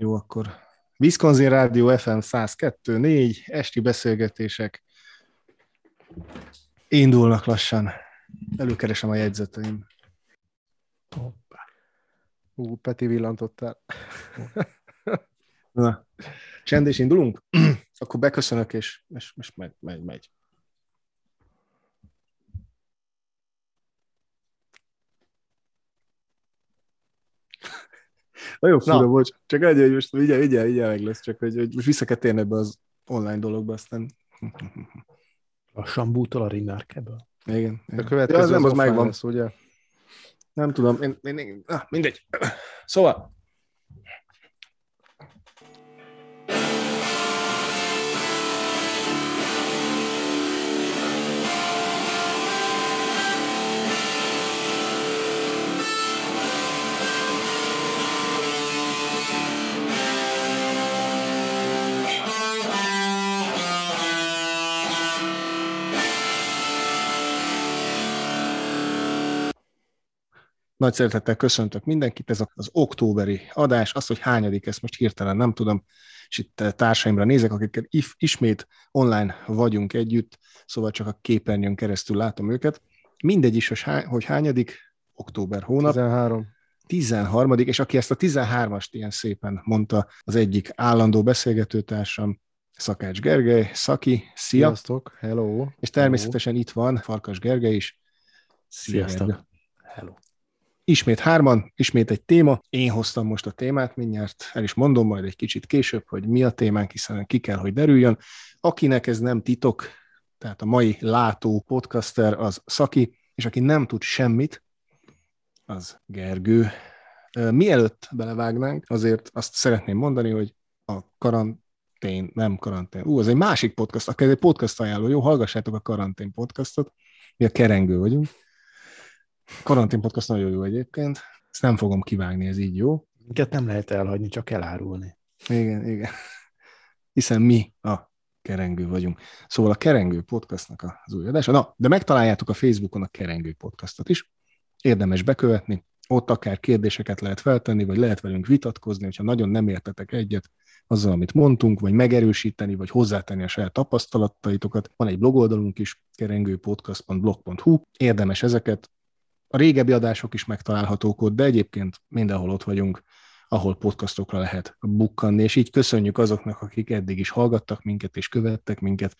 Jó, akkor Wisconsin Rádió FM 102.4, esti beszélgetések indulnak lassan. Előkeresem a jegyzeteim. Hoppá. Ú, Peti villantottál. Na, csend és indulunk? Akkor beköszönök, és, és, és megy, megy, megy. Nagyon fura, bocs. Csak egy, hogy most ugye, ugye, ugye meg lesz, csak hogy, hogy most vissza kell térni ebbe az online dologba, aztán... Lassan bútol a Rinárkeből. Igen. A következő ja, az nem az, az megvan. Lesz, ugye? Nem tudom, én, én, én, ah, mindegy. Szóval, Nagy szeretettel köszöntök mindenkit, ez az októberi adás, az, hogy hányadik, ezt most hirtelen nem tudom, és itt társaimra nézek, akikkel ismét online vagyunk együtt, szóval csak a képernyőn keresztül látom őket. Mindegy is, hogy hányadik, október hónap. 13. 13. és aki ezt a 13-ast ilyen szépen mondta, az egyik állandó beszélgetőtársam, Szakács Gergely, Szaki, szia! Sziasztok, hello! És természetesen hello. itt van Farkas Gergely is. Szia, Sziasztok! Hello! Ismét hárman, ismét egy téma. Én hoztam most a témát, mindjárt el is mondom majd egy kicsit később, hogy mi a témánk, hiszen ki kell, hogy derüljön. Akinek ez nem titok, tehát a mai látó podcaster az Szaki, és aki nem tud semmit, az Gergő. Mielőtt belevágnánk, azért azt szeretném mondani, hogy a karantén, nem karantén, ú, az egy másik podcast, akkor ez egy podcast ajánló, jó, hallgassátok a karantén podcastot, mi a kerengő vagyunk, Karantén podcast nagyon jó egyébként. Ezt nem fogom kivágni, ez így jó. Minket nem lehet elhagyni, csak elárulni. Igen, igen. Hiszen mi a Kerengő vagyunk. Szóval a Kerengő podcastnak az új adása. Na, de megtaláljátok a Facebookon a Kerengő podcastot is. Érdemes bekövetni. Ott akár kérdéseket lehet feltenni, vagy lehet velünk vitatkozni, hogyha nagyon nem értetek egyet azzal, amit mondtunk, vagy megerősíteni, vagy hozzátenni a saját tapasztalataitokat. Van egy blogoldalunk is, kerengőpodcast.blog.hu. Érdemes ezeket a régebbi adások is megtalálhatók ott, de egyébként mindenhol ott vagyunk, ahol podcastokra lehet bukkanni, és így köszönjük azoknak, akik eddig is hallgattak minket és követtek minket.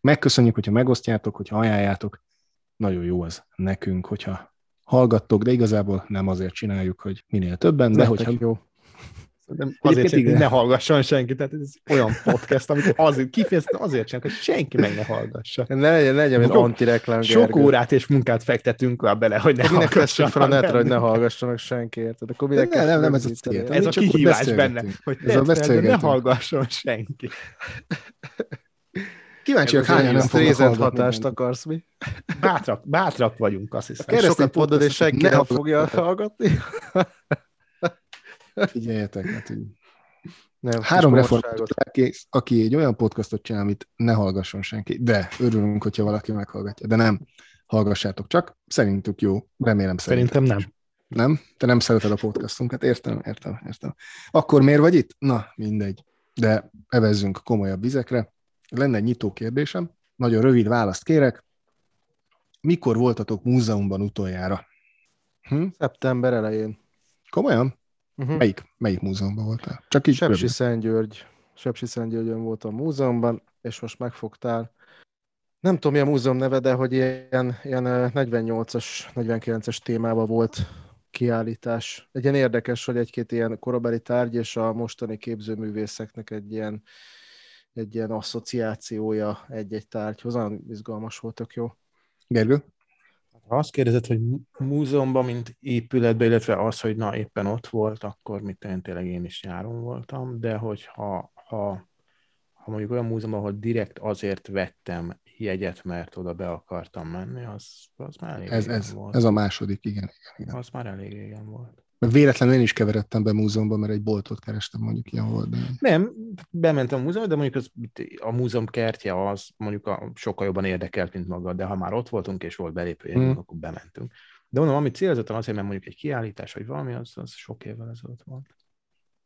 Megköszönjük, hogyha megosztjátok, hogyha ajánljátok. Nagyon jó az nekünk, hogyha hallgattok, de igazából nem azért csináljuk, hogy minél többen, de hogyha jó. Nem, azért sem, ne hallgasson senki, tehát ez olyan podcast, amit azért, kifejezetten azért sem, hogy senki meg ne hallgassa. Ne legyen, legyen egy antireklám, Sok órát és munkát fektetünk rá bele, hogy ne hallgasson. fel a netre, hogy ne hallgassanak senki, érted? Akkor nem, nem, nem, nem, ez a cél. Ez a kihívás benne, hogy ez a ne hallgasson senki. Kíváncsiak, hányan nem fognak hatást akarsz mi? Bátrak, bátrak vagyunk, azt hiszem. A keresztény podod, és senki nem fogja hallgatni. Figyeljetek, hát így. Nem, Három református aki, aki egy olyan podcastot csinál, amit ne hallgasson senki, de örülünk, hogyha valaki meghallgatja, de nem, hallgassátok csak, szerintük jó, remélem szerintem. Szerintem nem. Nem? Te nem szereted a podcastunkat, értem, értem, értem. Akkor miért vagy itt? Na, mindegy. De evezzünk komolyabb vizekre. Lenne egy nyitó kérdésem, nagyon rövid választ kérek. Mikor voltatok múzeumban utoljára? Hm? Szeptember elején. Komolyan? Uh-huh. Melyik, melyik múzeumban voltál? Csak így Sepsi Szentgyörgy. Sepsi Szentgyörgyön voltam múzeumban, és most megfogtál. Nem tudom, mi a múzeum neve, de hogy ilyen, ilyen 48-as, 49-es témában volt kiállítás. Egy ilyen érdekes, hogy egy-két ilyen korabeli tárgy és a mostani képzőművészeknek egy ilyen, egy ilyen asszociációja egy-egy tárgyhoz. Nagyon izgalmas voltak, jó. Gergő? Ha azt kérdezed, hogy múzeumban, mint épületben, illetve az, hogy na éppen ott volt, akkor mit én tényleg én is nyáron voltam, de hogyha ha, ha mondjuk olyan múzeumban, ahol direkt azért vettem jegyet, mert oda be akartam menni, az, az már elég ez, ez, volt. Ez a második, igen, igen, igen. Az már elég régen volt. Véletlenül én is keveredtem be múzeumban, mert egy boltot kerestem, mondjuk ilyen volt. De... Nem, bementem a múzeumba, de mondjuk az, a múzeum kertje az mondjuk a, sokkal jobban érdekelt, mint maga, de ha már ott voltunk és volt belépő, hmm. akkor bementünk. De mondom, ami célzottan azért, mert mondjuk egy kiállítás, vagy valami, az, az sok évvel ezelőtt volt.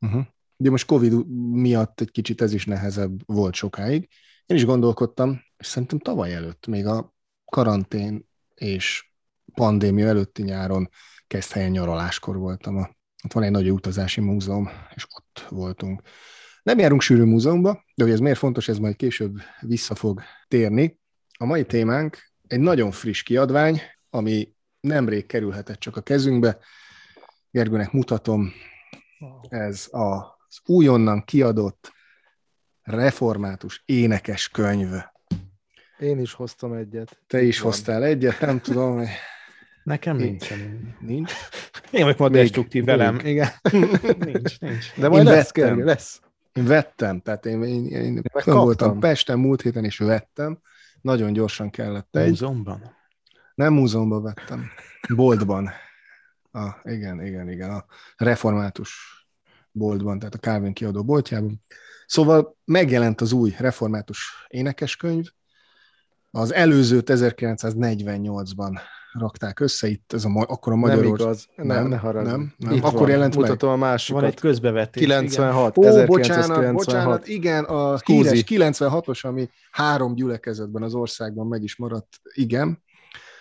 Uh-huh. Ugye most Covid miatt egy kicsit ez is nehezebb volt sokáig. Én is gondolkodtam, és szerintem tavaly előtt, még a karantén és pandémia előtti nyáron kezd helyen nyaraláskor voltam. A, ott van egy nagy utazási múzeum, és ott voltunk. Nem járunk sűrű múzeumba, de hogy ez miért fontos, ez majd később vissza fog térni. A mai témánk egy nagyon friss kiadvány, ami nemrég kerülhetett csak a kezünkbe. Gergőnek mutatom, ez az újonnan kiadott református énekes könyv. Én is hoztam egyet. Te is Van. hoztál egyet, nem tudom. Nekem nincsen. Nincs? Én vagyok ma destruktív velem. Igen. nincs, nincs. De majd én lesz, vettem. lesz. Én vettem, tehát én, én, én, én voltam Pesten múlt héten, és vettem. Nagyon gyorsan kellett egy. Múzeumban? Nem múzeumban vettem. Boltban. A, igen, igen, igen. A református boltban, tehát a Calvin kiadó boltjában. Szóval megjelent az új református énekeskönyv. Az előzőt 1948-ban rakták össze, itt ez a, akkor a magyar Nem igaz, nem, nem, ne nem, nem. Itt akkor van, jelent mutatom meg. a másikat. Van egy közbevetés. 96, igen. Ó, 1996. Bocsánat, bocsánat, igen, a híres 96-os, ami három gyülekezetben az országban meg is maradt, igen.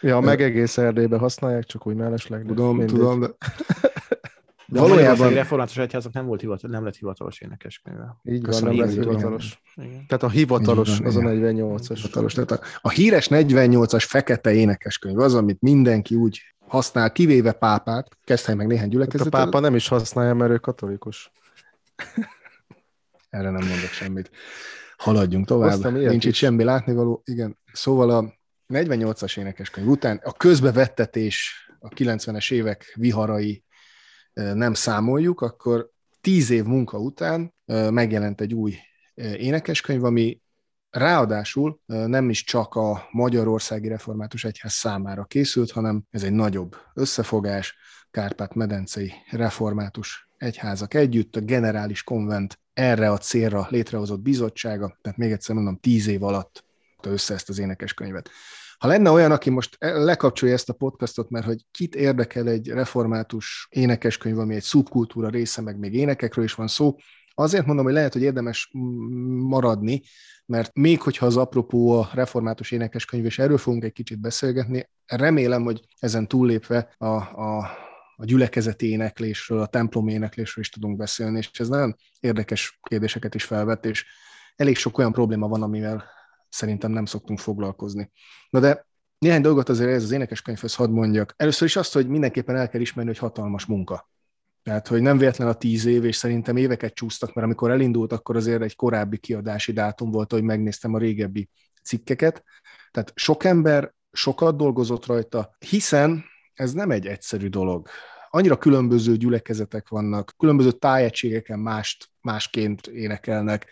Ja, meg egész Erdélybe használják, csak úgy mellesleg. Tudom, mindegy. tudom, de de valójában... A református egyházak nem, volt hivatal, nem lett hivatalos énekeskönyve. Így van, nem lett hivatalos. Igen. Tehát a hivatalos, van, az igen. a 48-as. Hivatalos. Tehát a, a híres 48-as fekete énekeskönyv az, amit mindenki úgy használ, kivéve pápát, kezdhely meg néhány gyülekezetet. A pápa nem is használja, mert ő katolikus. Erre nem mondok semmit. Haladjunk tovább. Nincs itt semmi látnivaló. Igen. Szóval a 48-as énekeskönyv után a közbevettetés, a 90-es évek viharai nem számoljuk, akkor tíz év munka után megjelent egy új énekeskönyv, ami ráadásul nem is csak a Magyarországi Református Egyház számára készült, hanem ez egy nagyobb összefogás, Kárpát-medencei református egyházak együtt, a generális konvent erre a célra létrehozott bizottsága, tehát még egyszer mondom, tíz év alatt össze ezt az énekeskönyvet. Ha lenne olyan, aki most lekapcsolja ezt a podcastot, mert hogy kit érdekel egy református énekeskönyv, ami egy szubkultúra része, meg még énekekről is van szó, azért mondom, hogy lehet, hogy érdemes maradni, mert még hogyha az apropó a református énekeskönyv, és erről fogunk egy kicsit beszélgetni, remélem, hogy ezen túllépve a, a, a gyülekezeti éneklésről, a templom éneklésről is tudunk beszélni, és ez nagyon érdekes kérdéseket is felvett, és elég sok olyan probléma van, amivel szerintem nem szoktunk foglalkozni. Na de néhány dolgot azért ez az énekeskönyvhöz hadd mondjak. Először is azt, hogy mindenképpen el kell ismerni, hogy hatalmas munka. Tehát, hogy nem véletlen a tíz év, és szerintem éveket csúsztak, mert amikor elindult, akkor azért egy korábbi kiadási dátum volt, hogy megnéztem a régebbi cikkeket. Tehát sok ember sokat dolgozott rajta, hiszen ez nem egy egyszerű dolog. Annyira különböző gyülekezetek vannak, különböző tájegységeken mást, másként énekelnek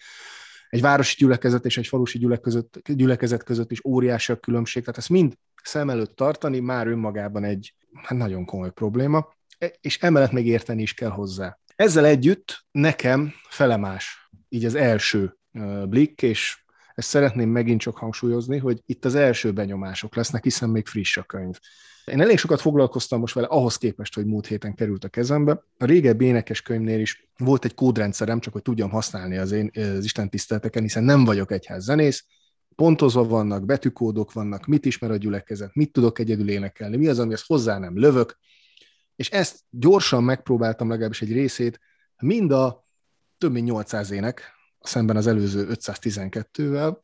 egy városi gyülekezet és egy falusi gyülekezet, gyülekezet között is óriási a különbség, tehát ezt mind szem előtt tartani már önmagában egy hát nagyon komoly probléma, és emellett még érteni is kell hozzá. Ezzel együtt nekem felemás így az első blik, és ezt szeretném megint csak hangsúlyozni, hogy itt az első benyomások lesznek, hiszen még friss a könyv. Én elég sokat foglalkoztam most vele, ahhoz képest, hogy múlt héten került a kezembe. A régebbi énekes könyvnél is volt egy kódrendszerem, csak hogy tudjam használni az én az Isten tiszteleteken, hiszen nem vagyok egyház zenész, pontozva vannak, betűkódok vannak, mit ismer a gyülekezet, mit tudok egyedül énekelni, mi az, amihez hozzá nem lövök, és ezt gyorsan megpróbáltam legalábbis egy részét, mind a több mint 800 ének, szemben az előző 512-vel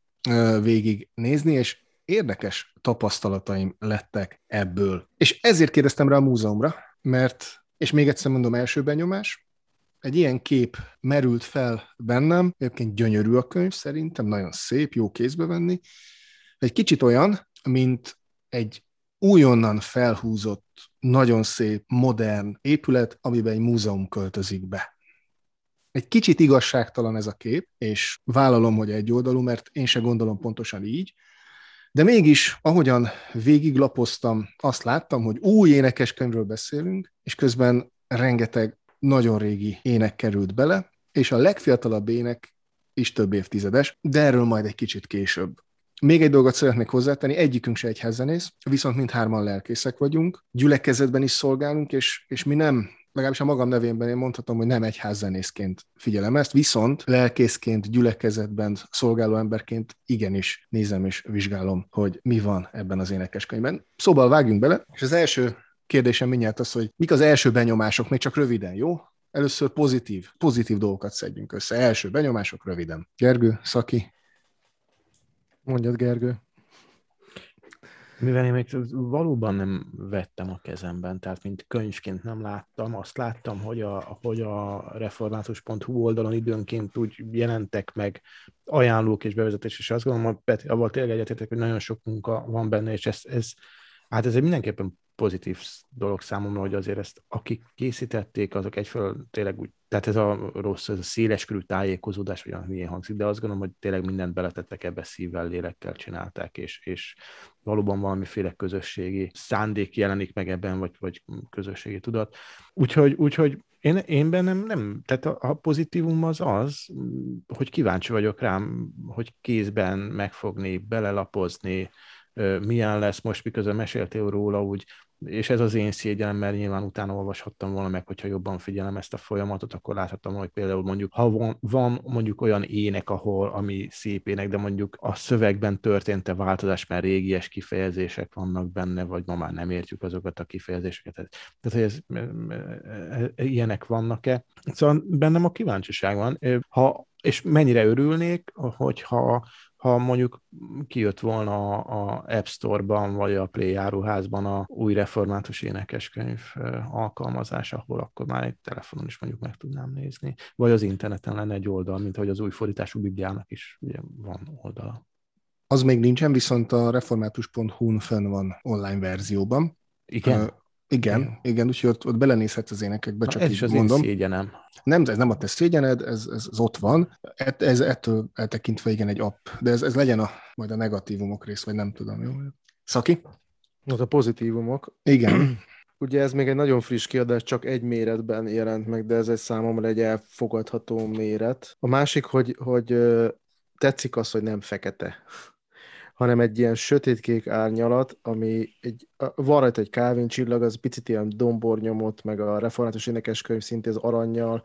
végig nézni, és érdekes tapasztalataim lettek ebből. És ezért kérdeztem rá a múzeumra, mert, és még egyszer mondom, első benyomás, egy ilyen kép merült fel bennem, egyébként gyönyörű a könyv szerintem, nagyon szép, jó kézbe venni, egy kicsit olyan, mint egy újonnan felhúzott, nagyon szép, modern épület, amiben egy múzeum költözik be. Egy kicsit igazságtalan ez a kép, és vállalom, hogy egy oldalú, mert én se gondolom pontosan így, de mégis, ahogyan végiglapoztam, azt láttam, hogy új énekeskönyvről beszélünk, és közben rengeteg nagyon régi ének került bele, és a legfiatalabb ének is több évtizedes, de erről majd egy kicsit később. Még egy dolgot szeretnék hozzátenni, egyikünk se egyházzenész, viszont mindhárman lelkészek vagyunk, gyülekezetben is szolgálunk, és, és mi nem legalábbis a magam nevében én mondhatom, hogy nem egyházzenészként figyelem ezt, viszont lelkészként, gyülekezetben szolgáló emberként igenis nézem és vizsgálom, hogy mi van ebben az énekeskönyvben. Szóval vágjunk bele, és az első kérdésem mindjárt az, hogy mik az első benyomások, még csak röviden, jó? Először pozitív, pozitív dolgokat szedjünk össze. Első benyomások röviden. Gergő, Szaki. Mondjad, Gergő. Mivel én még valóban nem vettem a kezemben, tehát mint könyvként nem láttam, azt láttam, hogy a, hogy a református.hu oldalon időnként úgy jelentek meg ajánlók és bevezetés, és azt gondolom, hogy abban tényleg egyetértek, hogy nagyon sok munka van benne, és ez, ez hát ez egy mindenképpen pozitív dolog számomra, hogy azért ezt, akik készítették, azok egyfelől tényleg úgy, tehát ez a rossz, ez a széleskörű tájékozódás, vagy milyen hangzik, de azt gondolom, hogy tényleg mindent beletettek ebbe szívvel, lélekkel csinálták, és, és valóban valamiféle közösségi szándék jelenik meg ebben, vagy, vagy közösségi tudat. Úgyhogy, úgyhogy én, én bennem nem, tehát a, a pozitívum az az, hogy kíváncsi vagyok rám, hogy kézben megfogni, belelapozni, milyen lesz most, miközben meséltél róla, úgy és ez az én szégyenem, mert nyilván utána olvashattam volna meg, hogyha jobban figyelem ezt a folyamatot, akkor láthattam, hogy például mondjuk, ha van, van mondjuk olyan ének, ahol, ami szép ének, de mondjuk a szövegben történt-e változás, mert régies kifejezések vannak benne, vagy ma már nem értjük azokat a kifejezéseket. Tehát, hogy ez, ilyenek vannak-e. Szóval bennem a kíváncsiság van. Ha, és mennyire örülnék, hogyha ha mondjuk kijött volna a App Store-ban, vagy a Play áruházban a új református énekeskönyv alkalmazás, ahol akkor már egy telefonon is mondjuk meg tudnám nézni, vagy az interneten lenne egy oldal, mint hogy az új fordítású bibliának is ugye van oldala. Az még nincsen, viszont a református.hu-n fönn van online verzióban. Igen? Igen, igen, igen úgyhogy ott, ott belenézhetsz az énekekbe, csak ez így is az mondom. én szégyenem. Nem, ez nem a te szégyened, ez, ez, ez ott van. Ez, ez ettől eltekintve igen egy app, de ez, ez legyen a, majd a negatívumok rész, vagy nem tudom. Jó? Szaki? Az a pozitívumok. Igen. Ugye ez még egy nagyon friss kiadás, csak egy méretben jelent meg, de ez egy számomra egy elfogadható méret. A másik, hogy, hogy tetszik az, hogy nem fekete hanem egy ilyen sötétkék árnyalat, ami egy, van rajta egy Calvin csillag, az picit ilyen dombornyomot, meg a református énekeskönyv szintén az aranyjal,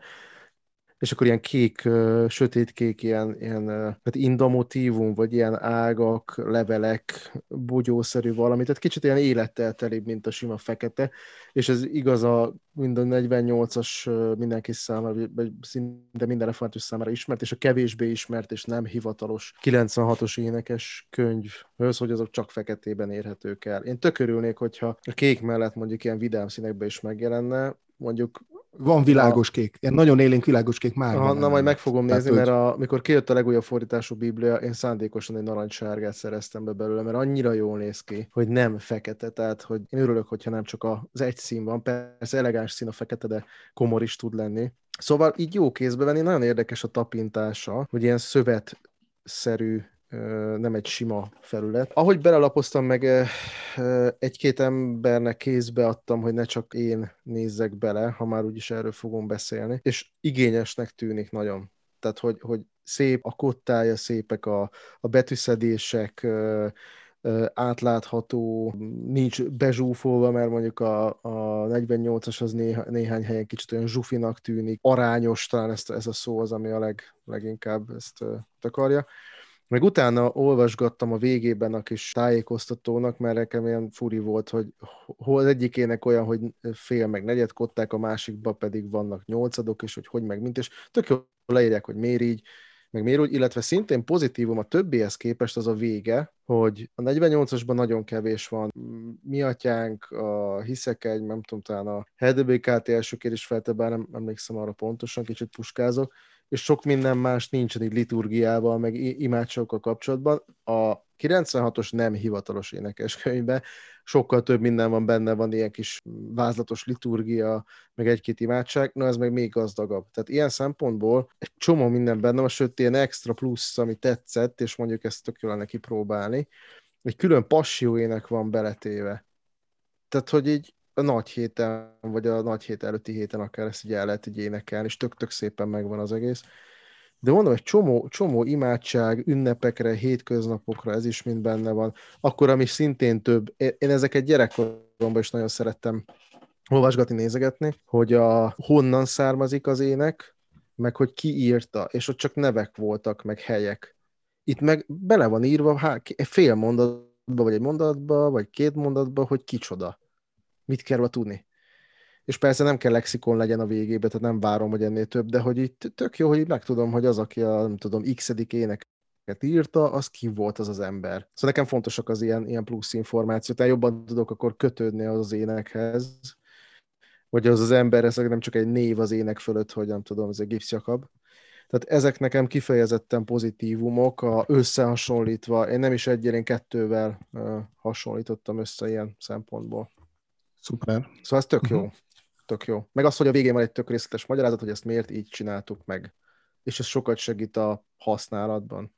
és akkor ilyen kék, sötétkék, ilyen, ilyen hát indomotívum, vagy ilyen ágak, levelek, bugyószerű valami, tehát kicsit ilyen élettel telibb, mint a sima fekete, és ez igaz a mind a 48-as mindenki számára, vagy szinte minden református számára ismert, és a kevésbé ismert és nem hivatalos 96-os énekes könyvhöz, hogy azok csak feketében érhetők el. Én tökörülnék, hogyha a kék mellett mondjuk ilyen vidám színekben is megjelenne, mondjuk van világos kék. Ilyen nagyon élénk világos kék már. Ha, na, majd meg fogom Tehát, nézni, mert a, amikor kijött a legújabb fordítású biblia, én szándékosan egy narancssárgát szereztem be belőle, mert annyira jól néz ki, hogy nem fekete. Tehát, hogy én örülök, hogyha nem csak az egy szín van. Persze elegáns szín a fekete, de komor is tud lenni. Szóval így jó kézbe venni, nagyon érdekes a tapintása, hogy ilyen szövetszerű nem egy sima felület. Ahogy belelapoztam meg, egy-két embernek kézbe adtam, hogy ne csak én nézzek bele, ha már úgyis erről fogom beszélni, és igényesnek tűnik nagyon. Tehát, hogy, hogy szép a kottája, szépek a, a betűszedések, átlátható, nincs bezsúfolva, mert mondjuk a, a 48-as az néha, néhány helyen kicsit olyan zsufinak tűnik, arányos, talán ezt, ez a szó az, ami a leg, leginkább ezt takarja. Meg utána olvasgattam a végében a kis tájékoztatónak, mert nekem ilyen furi volt, hogy hol az egyikének olyan, hogy fél meg negyed kották, a másikba pedig vannak nyolcadok, és hogy hogy meg mint, és tök jól leírják, hogy miért így, meg miért úgy, illetve szintén pozitívum a többihez képest az a vége, hogy a 48-asban nagyon kevés van. Mi atyánk, a hiszek egy, nem tudom, talán a HDBKT első kérdés felte, nem emlékszem arra pontosan, kicsit puskázok, és sok minden más nincsen így liturgiával, meg imádságokkal kapcsolatban. A 96-os nem hivatalos énekeskönyvben sokkal több minden van benne, van ilyen kis vázlatos liturgia, meg egy-két imádság, na ez meg még gazdagabb. Tehát ilyen szempontból egy csomó minden benne van, sőt ilyen extra plusz, ami tetszett, és mondjuk ezt tök jól neki próbálni. Egy külön passióének van beletéve. Tehát, hogy így a nagy héten, vagy a nagy hét előtti héten akár ezt így el lehet így énekelni, és tök-tök szépen megvan az egész. De mondom, egy csomó, csomó imádság, ünnepekre, hétköznapokra, ez is mind benne van. Akkor, ami szintén több, én ezeket gyerekkoromban is nagyon szerettem olvasgatni, nézegetni, hogy a honnan származik az ének, meg hogy ki írta, és ott csak nevek voltak, meg helyek. Itt meg bele van írva há, fél mondatba, vagy egy mondatba, vagy két mondatba, hogy kicsoda. Mit kell tudni. És persze nem kell lexikon legyen a végébe, tehát nem várom, hogy ennél több, de hogy itt tök jó, hogy megtudom, hogy az, aki a, nem tudom, x ének írta, az ki volt az az ember. Szóval nekem fontosak az ilyen, ilyen plusz információt, tehát jobban tudok akkor kötődni az, az énekhez, vagy az az ember, ez nem csak egy név az ének fölött, hogy nem tudom, ez egy Jakab. Tehát ezek nekem kifejezetten pozitívumok, a összehasonlítva, én nem is egyel, kettővel hasonlítottam össze ilyen szempontból. Szuper. Szóval ez tök uh-huh. jó. Tök jó. Meg az, hogy a végén van egy tök részletes magyarázat, hogy ezt miért így csináltuk meg. És ez sokat segít a használatban.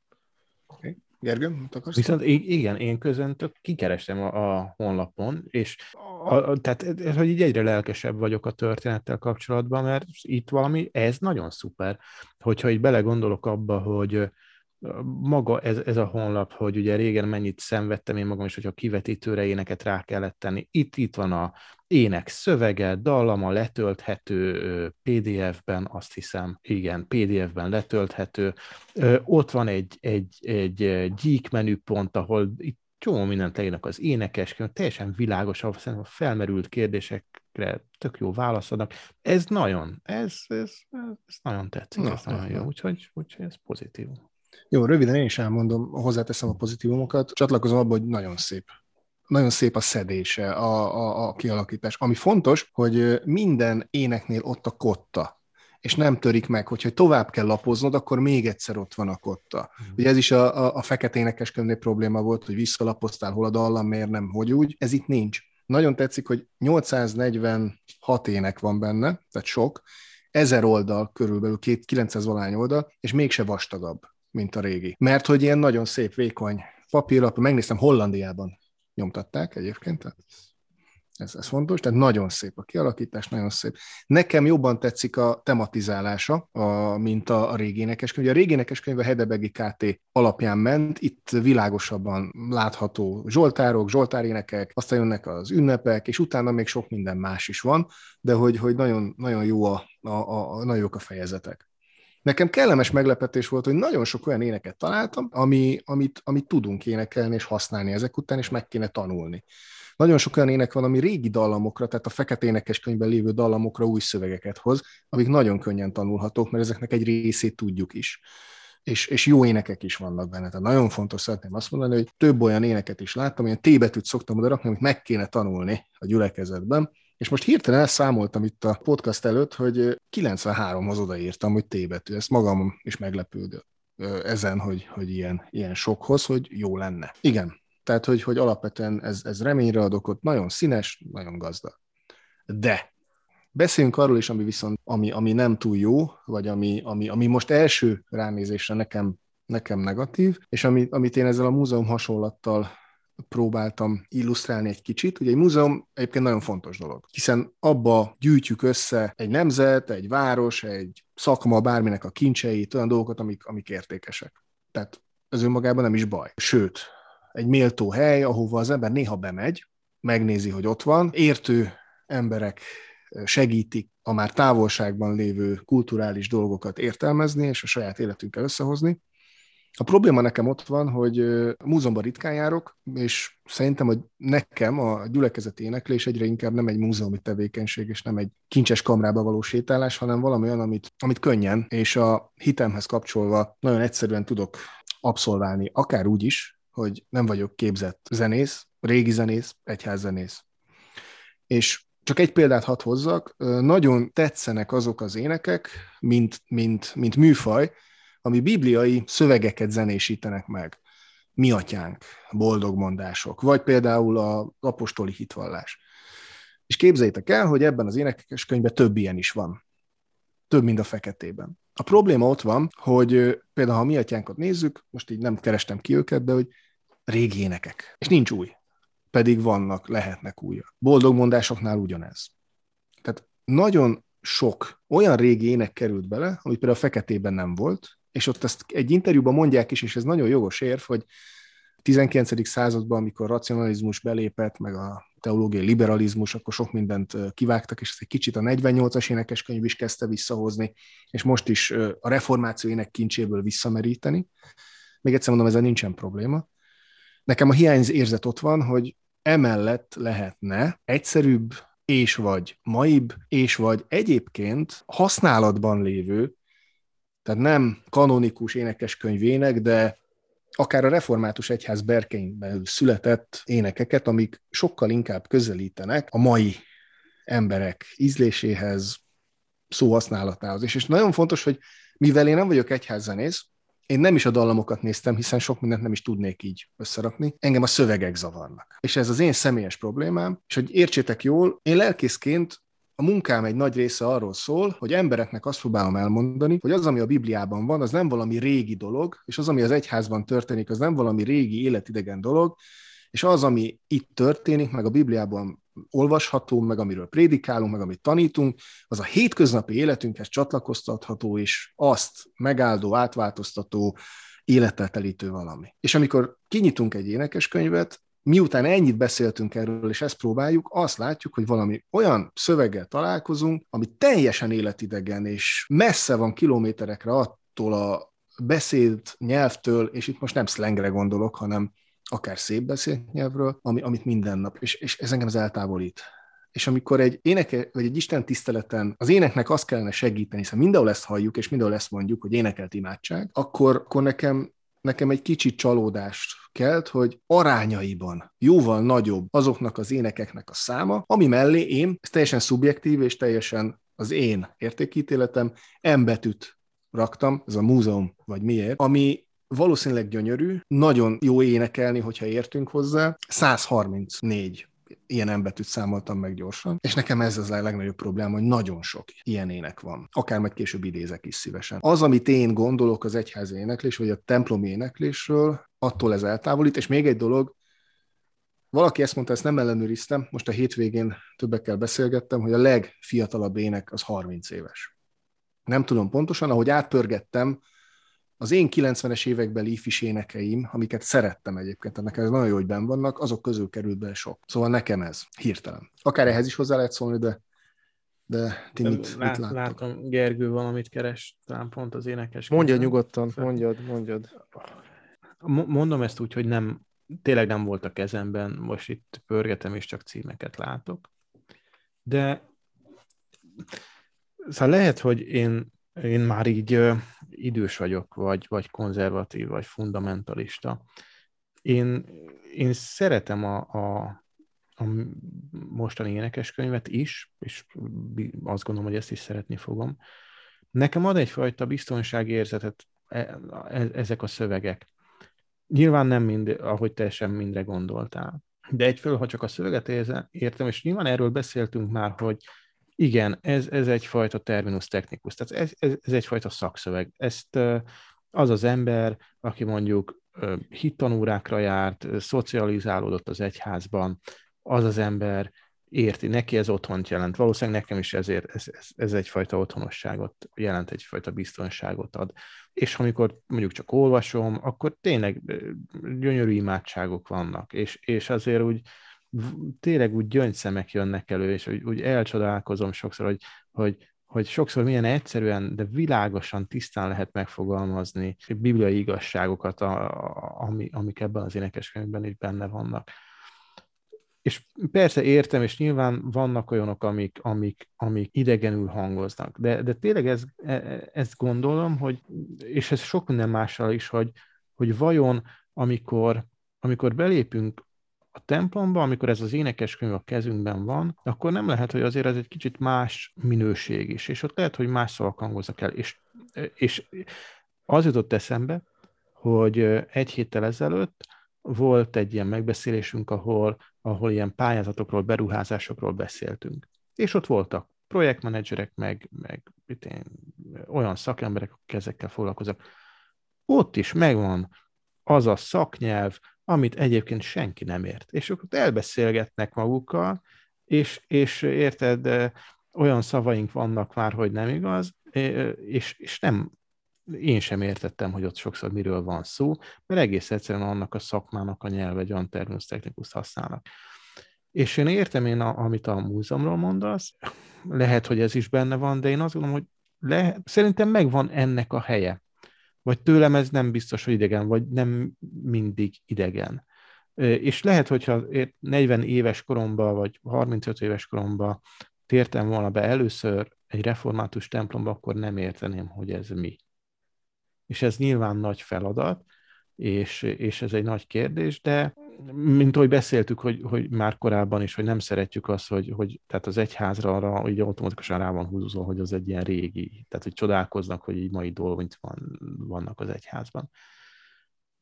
Okay. Gergő, akarsz? Viszont igen, én közben tök kikerestem a, a honlapon, és a, a, tehát hogy így egyre lelkesebb vagyok a történettel kapcsolatban, mert itt valami, ez nagyon szuper, hogyha így belegondolok abba, hogy maga ez, ez a honlap, hogy ugye régen mennyit szenvedtem én magam is, hogyha kivetítőre éneket rá kellett tenni. Itt, itt van a ének szövege, dallama letölthető PDF-ben, azt hiszem, igen, PDF-ben letölthető. Ott van egy, egy, egy geek menüpont, ahol itt csomó mindent leírnak az énekes, teljesen világos, szerintem a felmerült kérdésekre tök jó válaszadnak. Ez nagyon, ez, ez, ez nagyon tetszik, na, ez nagyon jó, úgyhogy, úgyhogy ez pozitív. Jó, röviden én is elmondom, hozzáteszem a pozitívumokat. Csatlakozom abba, hogy nagyon szép. Nagyon szép a szedése, a, a, a kialakítás. Ami fontos, hogy minden éneknél ott a kotta, és nem törik meg, hogyha tovább kell lapoznod, akkor még egyszer ott van a kotta. Mm. Ugye ez is a, a, a fekete énekeskönyvnél probléma volt, hogy visszalapoztál, hol a dallam, miért nem, hogy úgy. Ez itt nincs. Nagyon tetszik, hogy 846 ének van benne, tehát sok, ezer oldal körülbelül, két, 900 valány oldal, és mégse vastagabb mint a régi. Mert hogy ilyen nagyon szép, vékony papírlap, megnéztem, Hollandiában nyomtatták egyébként, tehát ez, ez fontos, tehát nagyon szép a kialakítás, nagyon szép. Nekem jobban tetszik a tematizálása, a, mint a, a régi énekeskönyv. A régi énekeskönyv a Hedebegi KT alapján ment, itt világosabban látható zsoltárok, zsoltárénekek, aztán jönnek az ünnepek, és utána még sok minden más is van, de hogy, hogy nagyon, nagyon, jó a, a, a, nagyon jók a fejezetek. Nekem kellemes meglepetés volt, hogy nagyon sok olyan éneket találtam, ami, amit, amit tudunk énekelni és használni ezek után, és meg kéne tanulni. Nagyon sok olyan ének van, ami régi dallamokra, tehát a fekete énekes könyvben lévő dallamokra új szövegeket hoz, amik nagyon könnyen tanulhatók, mert ezeknek egy részét tudjuk is. És, és jó énekek is vannak benne. Tehát nagyon fontos szeretném azt mondani, hogy több olyan éneket is láttam, ilyen T betűt szoktam oda rakni, amit meg kéne tanulni a gyülekezetben, és most hirtelen elszámoltam itt a podcast előtt, hogy 93-hoz odaírtam, hogy T betű. Ezt magam is meglepődött ezen, hogy, hogy ilyen, ilyen sokhoz, hogy jó lenne. Igen, tehát hogy, hogy alapvetően ez, ez reményre ad okot, nagyon színes, nagyon gazdag. De beszéljünk arról is, ami viszont, ami, ami nem túl jó, vagy ami, ami, ami most első ránézésre nekem nekem negatív, és amit, amit én ezzel a múzeum hasonlattal próbáltam illusztrálni egy kicsit. Ugye egy múzeum egyébként nagyon fontos dolog, hiszen abba gyűjtjük össze egy nemzet, egy város, egy szakma, bárminek a kincseit, olyan dolgokat, amik, amik értékesek. Tehát ez önmagában nem is baj. Sőt, egy méltó hely, ahova az ember néha bemegy, megnézi, hogy ott van, értő emberek segítik a már távolságban lévő kulturális dolgokat értelmezni és a saját életünkkel összehozni, a probléma nekem ott van, hogy múzeumban ritkán járok, és szerintem, hogy nekem a gyülekezeti éneklés egyre inkább nem egy múzeumi tevékenység, és nem egy kincses kamrába való sétálás, hanem valami olyan, amit, amit könnyen, és a hitemhez kapcsolva nagyon egyszerűen tudok abszolválni, akár úgy is, hogy nem vagyok képzett zenész, régi zenész, egyházzenész. És csak egy példát hadd hozzak, nagyon tetszenek azok az énekek, mint, mint, mint műfaj, ami bibliai szövegeket zenésítenek meg. Mi atyánk, boldog mondások, vagy például az apostoli hitvallás. És képzeljétek el, hogy ebben az énekes könyvben több ilyen is van. Több, mint a feketében. A probléma ott van, hogy például ha a mi atyánkat nézzük, most így nem kerestem ki őket, de hogy régi énekek. És nincs új. Pedig vannak, lehetnek újak. Boldog mondásoknál ugyanez. Tehát nagyon sok olyan régi ének került bele, amit például a feketében nem volt, és ott ezt egy interjúban mondják is, és ez nagyon jogos érv, hogy 19. században, amikor racionalizmus belépett, meg a teológiai liberalizmus, akkor sok mindent kivágtak, és ezt egy kicsit a 48-as énekeskönyv is kezdte visszahozni, és most is a reformáció ének kincséből visszameríteni. Még egyszer mondom, ezzel nincsen probléma. Nekem a hiányz érzet ott van, hogy emellett lehetne egyszerűbb, és vagy maibb, és vagy egyébként használatban lévő, tehát nem kanonikus énekeskönyvének, de akár a református egyház berkein belül született énekeket, amik sokkal inkább közelítenek a mai emberek ízléséhez, szóhasználatához. És, és nagyon fontos, hogy mivel én nem vagyok egyházzenész, én nem is a dallamokat néztem, hiszen sok mindent nem is tudnék így összerakni. Engem a szövegek zavarnak. És ez az én személyes problémám, és hogy értsétek jól, én lelkészként a munkám egy nagy része arról szól, hogy embereknek azt próbálom elmondani, hogy az, ami a Bibliában van, az nem valami régi dolog, és az, ami az egyházban történik, az nem valami régi életidegen dolog, és az, ami itt történik, meg a Bibliában olvasható, meg amiről prédikálunk, meg amit tanítunk, az a hétköznapi életünkhez csatlakoztatható, és azt megáldó, átváltoztató, élettel telítő valami. És amikor kinyitunk egy énekeskönyvet, miután ennyit beszéltünk erről, és ezt próbáljuk, azt látjuk, hogy valami olyan szöveggel találkozunk, ami teljesen életidegen, és messze van kilométerekre attól a beszéd nyelvtől, és itt most nem szlengre gondolok, hanem akár szép beszélt nyelvről, ami, amit minden nap, és, és ez engem az eltávolít. És amikor egy éneke, vagy egy Isten tiszteleten az éneknek azt kellene segíteni, hiszen mindenhol ezt halljuk, és mindenhol ezt mondjuk, hogy énekelt imádság, akkor, akkor nekem nekem egy kicsit csalódást kelt, hogy arányaiban jóval nagyobb azoknak az énekeknek a száma, ami mellé én, ez teljesen szubjektív és teljesen az én értékítéletem, embetűt raktam, ez a múzeum, vagy miért, ami valószínűleg gyönyörű, nagyon jó énekelni, hogyha értünk hozzá. 134 ilyen embetűt számoltam meg gyorsan, és nekem ez az a legnagyobb probléma, hogy nagyon sok ilyen ének van. Akár majd később idézek is szívesen. Az, amit én gondolok az egyházi éneklés, vagy a templomi éneklésről, attól ez eltávolít, és még egy dolog, valaki ezt mondta, ezt nem ellenőriztem, most a hétvégén többekkel beszélgettem, hogy a legfiatalabb ének az 30 éves. Nem tudom pontosan, ahogy átpörgettem az én 90-es évekbeli ifis énekeim, amiket szerettem egyébként, ennek ez nagyon jó, hogy benn vannak, azok közül került be sok. Szóval nekem ez, hirtelen. Akár ehhez is hozzá lehet szólni, de de ti mit, Lát, mit Látom, Gergő valamit keres, talán pont az énekes. Mondja nyugodtan, mondjad, mondjad. Mondom ezt úgy, hogy nem, tényleg nem volt a kezemben, most itt pörgetem, és csak címeket látok. De szóval lehet, hogy én én már így idős vagyok, vagy, vagy konzervatív, vagy fundamentalista. Én, én szeretem a, a, a mostani énekeskönyvet is, és azt gondolom, hogy ezt is szeretni fogom. Nekem ad egyfajta biztonságérzetet e, e, ezek a szövegek. Nyilván nem mind, ahogy te mindre gondoltál. De egyfelől, ha csak a szöveget értem, és nyilván erről beszéltünk már, hogy igen, ez, ez egyfajta terminus technikus, tehát ez, ez, ez egyfajta szakszöveg. Ezt az az ember, aki mondjuk hittanórákra járt, szocializálódott az egyházban, az az ember érti, neki ez otthont jelent. Valószínűleg nekem is ezért ez, ez, ez egyfajta otthonosságot jelent, egyfajta biztonságot ad. És amikor mondjuk csak olvasom, akkor tényleg gyönyörű imádságok vannak, és, és azért úgy tényleg úgy gyöngyszemek jönnek elő, és úgy, úgy elcsodálkozom sokszor, hogy, hogy, hogy sokszor milyen egyszerűen, de világosan, tisztán lehet megfogalmazni bibliai igazságokat, a, a, ami, amik ebben az énekeskönyvben is benne vannak. És persze értem, és nyilván vannak olyanok, amik, amik, amik idegenül hangoznak, de, de tényleg ez, e, e, ezt gondolom, hogy, és ez sok minden mással is, hogy, hogy vajon amikor, amikor belépünk a templomba, amikor ez az énekeskönyv a kezünkben van, akkor nem lehet, hogy azért ez egy kicsit más minőség is, és ott lehet, hogy más szavak hangoznak el. És, és az jutott eszembe, hogy egy héttel ezelőtt volt egy ilyen megbeszélésünk, ahol, ahol ilyen pályázatokról, beruházásokról beszéltünk. És ott voltak projektmenedzserek, meg, meg én, olyan szakemberek, akik ezekkel foglalkoznak. Ott is megvan az a szaknyelv, amit egyébként senki nem ért. És ott elbeszélgetnek magukkal, és, és érted, olyan szavaink vannak már, hogy nem igaz, és, és nem, én sem értettem, hogy ott sokszor miről van szó, mert egész egyszerűen annak a szakmának a nyelve, egy olyan terminus technikus használnak. És én értem én, a, amit a múzeumról mondasz, lehet, hogy ez is benne van, de én azt gondolom, hogy le, szerintem megvan ennek a helye. Vagy tőlem ez nem biztos, hogy idegen, vagy nem mindig idegen. És lehet, hogyha 40 éves koromban, vagy 35 éves koromban tértem volna be először egy református templomba, akkor nem érteném, hogy ez mi. És ez nyilván nagy feladat, és, és ez egy nagy kérdés, de mint ahogy beszéltük, hogy, hogy már korábban is, hogy nem szeretjük azt, hogy, hogy tehát az egyházra arra így automatikusan rá van húzva, hogy az egy ilyen régi, tehát hogy csodálkoznak, hogy így mai dolgok van, vannak az egyházban.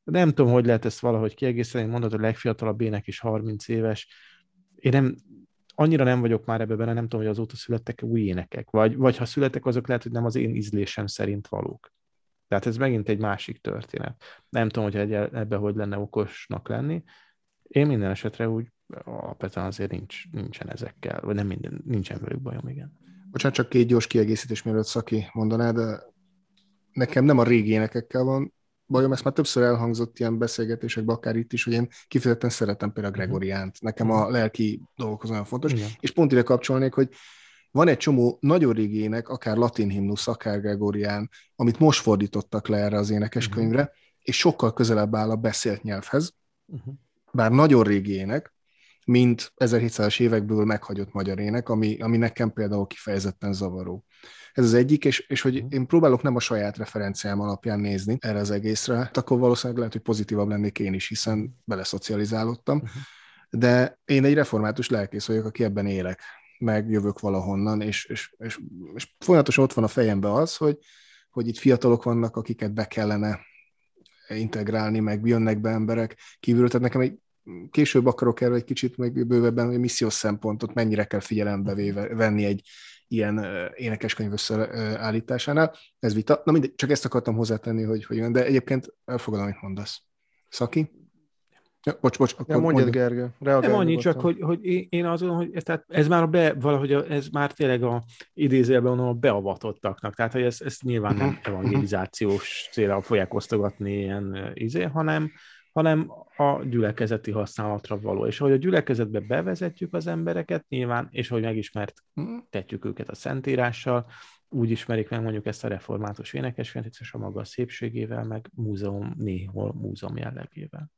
Nem tudom, hogy lehet ezt valahogy kiegészíteni, mondod, hogy a legfiatalabb ének is 30 éves. Én nem, annyira nem vagyok már ebbe benne, nem tudom, hogy azóta születtek új énekek, vagy, vagy ha születtek, azok lehet, hogy nem az én ízlésem szerint valók. Tehát ez megint egy másik történet. Nem tudom, hogy ebbe hogy lenne okosnak lenni. Én minden esetre úgy alapvetően azért nincs, nincsen ezekkel, vagy nem minden, nincsen velük bajom, igen. Bocsánat, csak két gyors kiegészítés, mielőtt Szaki mondaná, de nekem nem a régi énekekkel van bajom, ezt már többször elhangzott ilyen beszélgetésekben, akár itt is, hogy én kifejezetten szeretem például mhm. Gregoriánt. Nekem a mhm. lelki dolgokhoz nagyon fontos. Igen. És pont ide kapcsolnék, hogy van egy csomó nagyon régi ének, akár latin himnusz, akár Gregorián, amit most fordítottak le erre az énekeskönyvre, uh-huh. és sokkal közelebb áll a beszélt nyelvhez, uh-huh. Bár nagyon régi ének, mint 1700-as évekből meghagyott magyar ének, ami, ami nekem például kifejezetten zavaró. Ez az egyik, és, és hogy én próbálok nem a saját referenciám alapján nézni erre az egészre, hát akkor valószínűleg lehet, hogy pozitívabb lennék én is, hiszen beleszocializálódtam, uh-huh. de én egy református lelkész vagyok, aki ebben élek, meg jövök valahonnan, és, és, és, és folyamatosan ott van a fejemben az, hogy, hogy itt fiatalok vannak, akiket be kellene integrálni, meg jönnek be emberek kívülről, tehát nekem egy később akarok erről egy kicsit meg bővebben, hogy missziós szempontot mennyire kell figyelembe véve, venni egy ilyen énekeskönyv összeállításánál. Ez vita. Na mindegy, csak ezt akartam hozzátenni, hogy, hogy jön, de egyébként elfogadom, amit mondasz. Szaki? Ja, bocs, bocs. Akkor mondjad, mondjad, Gergő. Nem annyi, csak hogy, hogy én azt gondolom, hogy ez, tehát ez már a be, valahogy a, ez már tényleg a idézőjelben a beavatottaknak, tehát hogy ez, ez nyilván nem mhm. evangelizációs célra fogják osztogatni ilyen izé, hanem, hanem a gyülekezeti használatra való. És ahogy a gyülekezetbe bevezetjük az embereket nyilván, és hogy megismert mhm. tetjük őket a Szentírással, úgy ismerik meg mondjuk ezt a református énekeskönyvet, és a maga szépségével, meg múzeum, néhol múzeum jellegével.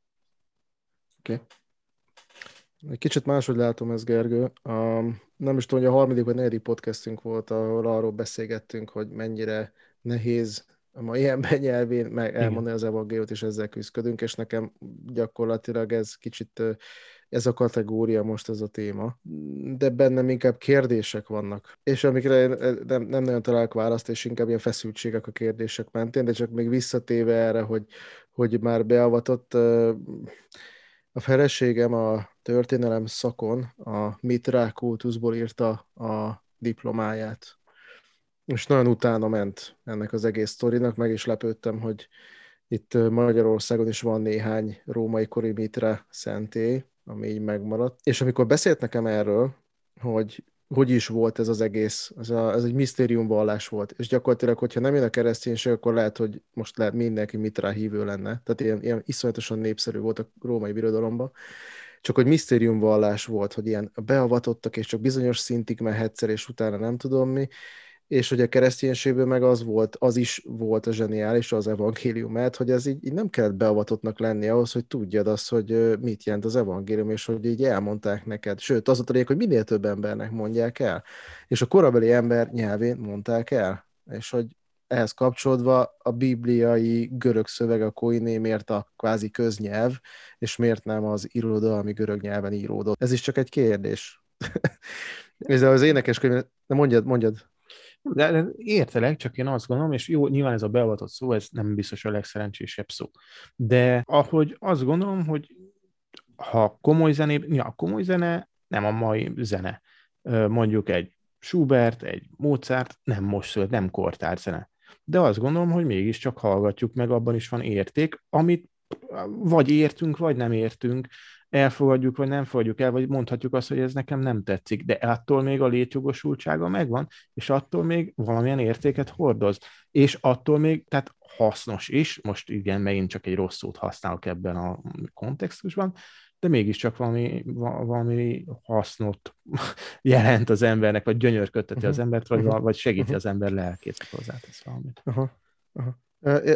Oké. Okay. Egy kicsit máshogy látom ezt, Gergő. Um, nem is tudom, hogy a harmadik vagy negyedik podcastünk volt, ahol arról beszélgettünk, hogy mennyire nehéz a mai ember nyelvén meg elmondani az evangéliót, és ezzel küzdködünk, és nekem gyakorlatilag ez kicsit ez a kategória most ez a téma, de bennem inkább kérdések vannak, és amikre nem, nem nagyon találok választ, és inkább ilyen feszültségek a kérdések mentén, de csak még visszatéve erre, hogy, hogy már beavatott a feleségem a történelem szakon a Mitra kultuszból írta a diplomáját. És nagyon utána ment ennek az egész sztorinak, meg is lepődtem, hogy itt Magyarországon is van néhány római kori Mitra szentély, ami így megmaradt. És amikor beszélt nekem erről, hogy hogy is volt ez az egész, ez, a, ez egy misztériumvallás volt, és gyakorlatilag, hogyha nem jön a kereszténység, akkor lehet, hogy most lehet mindenki mitra hívő lenne, tehát ilyen, ilyen iszonyatosan népszerű volt a római birodalomban, csak hogy misztériumvallás volt, hogy ilyen beavatottak, és csak bizonyos szintig mehetsz és utána nem tudom mi, és hogy a kereszténységből meg az volt, az is volt a zseniális, az evangélium, mert hogy ez így, így nem kellett beavatottnak lenni ahhoz, hogy tudjad azt, hogy mit jelent az evangélium, és hogy így elmondták neked. Sőt, az a lényeg, hogy minél több embernek mondják el. És a korabeli ember nyelvén mondták el. És hogy ehhez kapcsolódva a bibliai görög szöveg a koiné miért a kvázi köznyelv, és miért nem az irodalmi görög nyelven íródott. Ez is csak egy kérdés. Ez az énekeskönyv, mondjad, mondjad. De, értelek, csak én azt gondolom, és jó, nyilván ez a beavatott szó, ez nem biztos a legszerencsésebb szó. De ahogy azt gondolom, hogy ha komoly zené, ja, a komoly zene nem a mai zene. Mondjuk egy Schubert, egy Mozart nem most szület, nem kortár zene. De azt gondolom, hogy mégiscsak hallgatjuk meg, abban is van érték, amit vagy értünk, vagy nem értünk, elfogadjuk, vagy nem fogadjuk el, vagy mondhatjuk azt, hogy ez nekem nem tetszik, de attól még a létjogosultsága megvan, és attól még valamilyen értéket hordoz, és attól még, tehát hasznos is, most igen, megint csak egy rossz szót használok ebben a kontextusban, de mégiscsak valami, valami hasznot jelent az embernek, vagy gyönyörködteti uh-huh. az embert, vagy, uh-huh. vagy segíti uh-huh. az ember lelkét, hozzátesz valamit. Uh-huh. Uh-huh.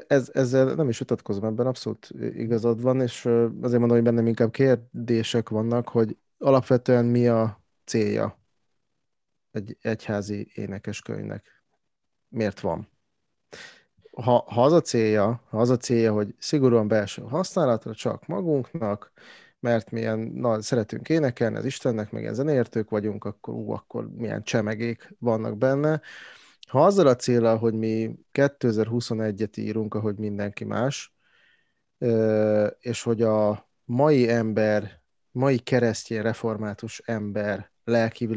Ez, ezzel nem is vitatkozom, ebben abszolút igazad van, és azért mondom, hogy bennem inkább kérdések vannak, hogy alapvetően mi a célja egy egyházi énekeskönyvnek. Miért van? Ha, ha az a célja, ha az a célja, hogy szigorúan belső használatra csak magunknak, mert milyen na, szeretünk énekelni az Istennek, meg ilyen zeneértők vagyunk, akkor ú, akkor milyen csemegék vannak benne. Ha azzal a célra, hogy mi 2021-et írunk, ahogy mindenki más, és hogy a mai ember, mai keresztény református ember lelki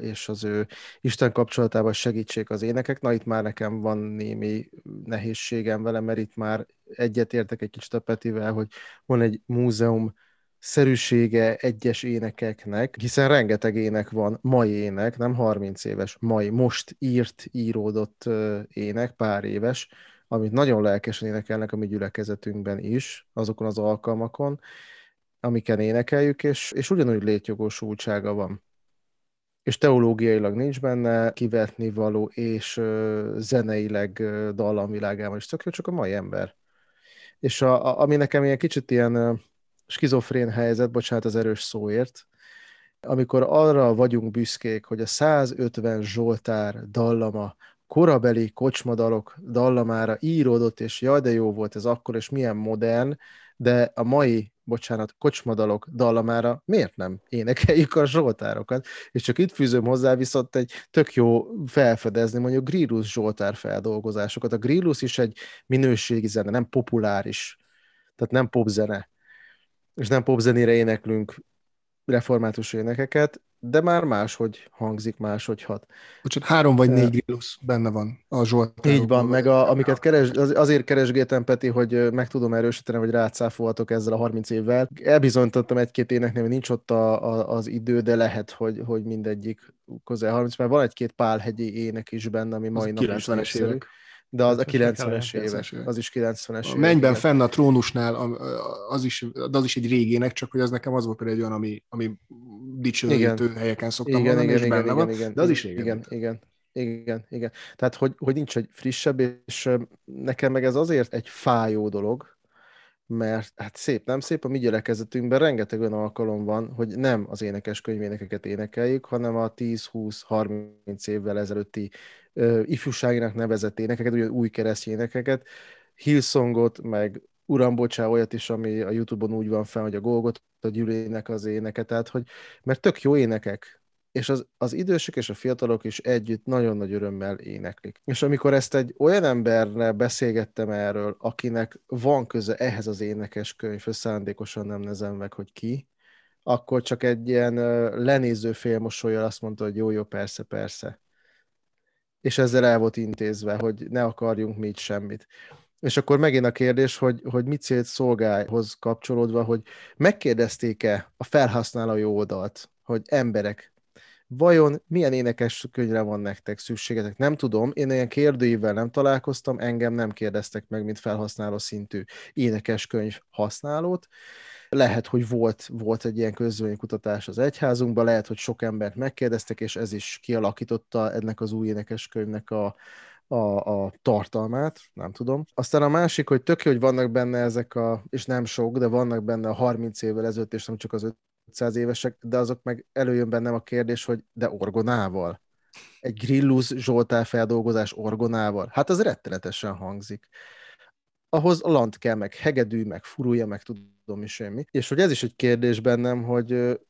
és az ő Isten kapcsolatába segítsék az énekek. Na itt már nekem van némi nehézségem vele, mert itt már egyetértek egy kicsit a Petivel, hogy van egy múzeum szerűsége egyes énekeknek, hiszen rengeteg ének van, mai ének, nem 30 éves, mai, most írt, íródott ének, pár éves, amit nagyon lelkesen énekelnek a mi gyülekezetünkben is, azokon az alkalmakon, amiken énekeljük, és, és ugyanúgy létjogosultsága van. És teológiailag nincs benne kivetni való, és uh, zeneileg uh, dallamvilágában is tök jó, csak a mai ember. És a, a, ami nekem ilyen kicsit ilyen skizofrén helyzet, bocsánat az erős szóért, amikor arra vagyunk büszkék, hogy a 150 Zsoltár dallama korabeli kocsmadalok dallamára íródott, és jaj, de jó volt ez akkor, és milyen modern, de a mai, bocsánat, kocsmadalok dallamára miért nem énekeljük a Zsoltárokat? És csak itt fűzöm hozzá viszont egy tök jó felfedezni mondjuk Grillus Zsoltár feldolgozásokat. A Grillus is egy minőségi zene, nem populáris, tehát nem popzene és nem popzenére éneklünk református énekeket, de már máshogy hangzik, máshogy hat. Bocsánat, három vagy négy grillus benne van a Zsolt. Így van, meg a, amiket keres, az, azért keresgéltem, Peti, hogy meg tudom erősíteni, hogy rátszáfolhatok ezzel a 30 évvel. Elbizonyítottam egy-két éneknél, hogy nincs ott a, a, az idő, de lehet, hogy, hogy mindegyik közel 30, mert van egy-két pálhegyi ének is benne, ami mai nap 90-es évek de az a 90-es évek, az is 90-es évek. Mennyben fenn a trónusnál, az is, az is egy régének, csak hogy az nekem az volt például egy olyan, ami, ami dicsőítő helyeken szoktam igen, mondani, igen, és igen, benne igen, van, igen, de az is régen. Igen, igen, igen, igen. Tehát, hogy, hogy nincs egy frissebb, és nekem meg ez azért egy fájó dolog, mert hát szép, nem? Szép, a mi gyülekezetünkben rengeteg olyan alkalom van, hogy nem az énekes könyvénekeket énekeljük, hanem a 10-20-30 évvel ezelőtti uh, ifjúságinak nevezett énekeket, ugye új keresztény énekeket, Hillsongot, meg Uram, bocsá, olyat is, ami a Youtube-on úgy van fel, hogy a Golgot, a gyűlének az éneket, tehát hogy, mert tök jó énekek, és az, az idősek és a fiatalok is együtt nagyon nagy örömmel éneklik. És amikor ezt egy olyan emberrel beszélgettem erről, akinek van köze ehhez az énekes könyvhöz, szándékosan nem nezem meg, hogy ki, akkor csak egy ilyen lenéző félmosolyjal azt mondta, hogy jó, jó, persze, persze. És ezzel el volt intézve, hogy ne akarjunk mi semmit. És akkor megint a kérdés, hogy, hogy mit célt szolgálhoz kapcsolódva, hogy megkérdezték-e a felhasználói oldalt, hogy emberek, vajon milyen énekes könyvre van nektek szükségetek? Nem tudom, én ilyen kérdőivel nem találkoztam, engem nem kérdeztek meg, mint felhasználó szintű énekeskönyv használót. Lehet, hogy volt, volt egy ilyen közvénykutatás az egyházunkban, lehet, hogy sok embert megkérdeztek, és ez is kialakította ennek az új énekeskönyvnek a, a, a tartalmát, nem tudom. Aztán a másik, hogy tök jó, hogy vannak benne ezek a, és nem sok, de vannak benne a 30 évvel ezelőtt, és nem csak az 500 évesek, de azok meg előjön bennem a kérdés, hogy de orgonával? Egy Grillus Zsoltár feldolgozás orgonával? Hát az rettenetesen hangzik. Ahhoz lant kell, meg hegedű, meg furulja, meg tudom is semmi. És hogy ez is egy kérdés bennem, hogy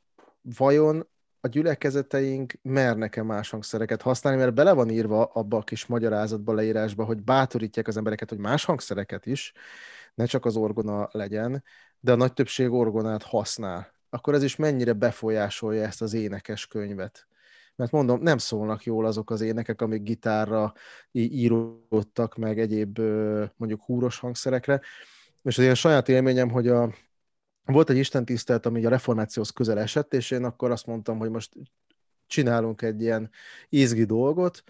vajon a gyülekezeteink mernek-e más hangszereket használni, mert bele van írva abba a kis magyarázatba, leírásba, hogy bátorítják az embereket, hogy más hangszereket is, ne csak az orgona legyen, de a nagy többség orgonát használ akkor ez is mennyire befolyásolja ezt az énekes könyvet. Mert mondom, nem szólnak jól azok az énekek, amik gitárra íródtak, meg egyéb mondjuk húros hangszerekre. És az ilyen saját élményem, hogy a, volt egy istentisztelt, ami a reformációhoz közel esett, és én akkor azt mondtam, hogy most csinálunk egy ilyen izgi dolgot,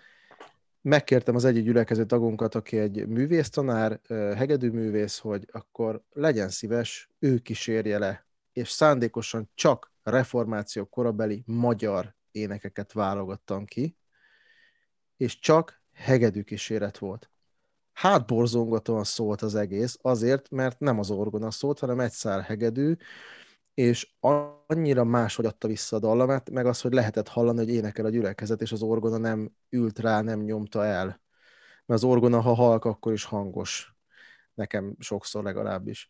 megkértem az egyik gyülekező tagunkat, aki egy művésztanár, hegedűművész, hogy akkor legyen szíves, ő kísérje le, és szándékosan csak reformáció korabeli magyar énekeket válogattam ki, és csak hegedű kíséret volt. Hátborzongatóan szólt az egész, azért, mert nem az orgona szólt, hanem egy szál hegedű, és annyira máshogy adta vissza a dallamát, meg az, hogy lehetett hallani, hogy énekel a gyülekezet, és az orgona nem ült rá, nem nyomta el. Mert az orgona, ha halk, akkor is hangos. Nekem sokszor legalábbis.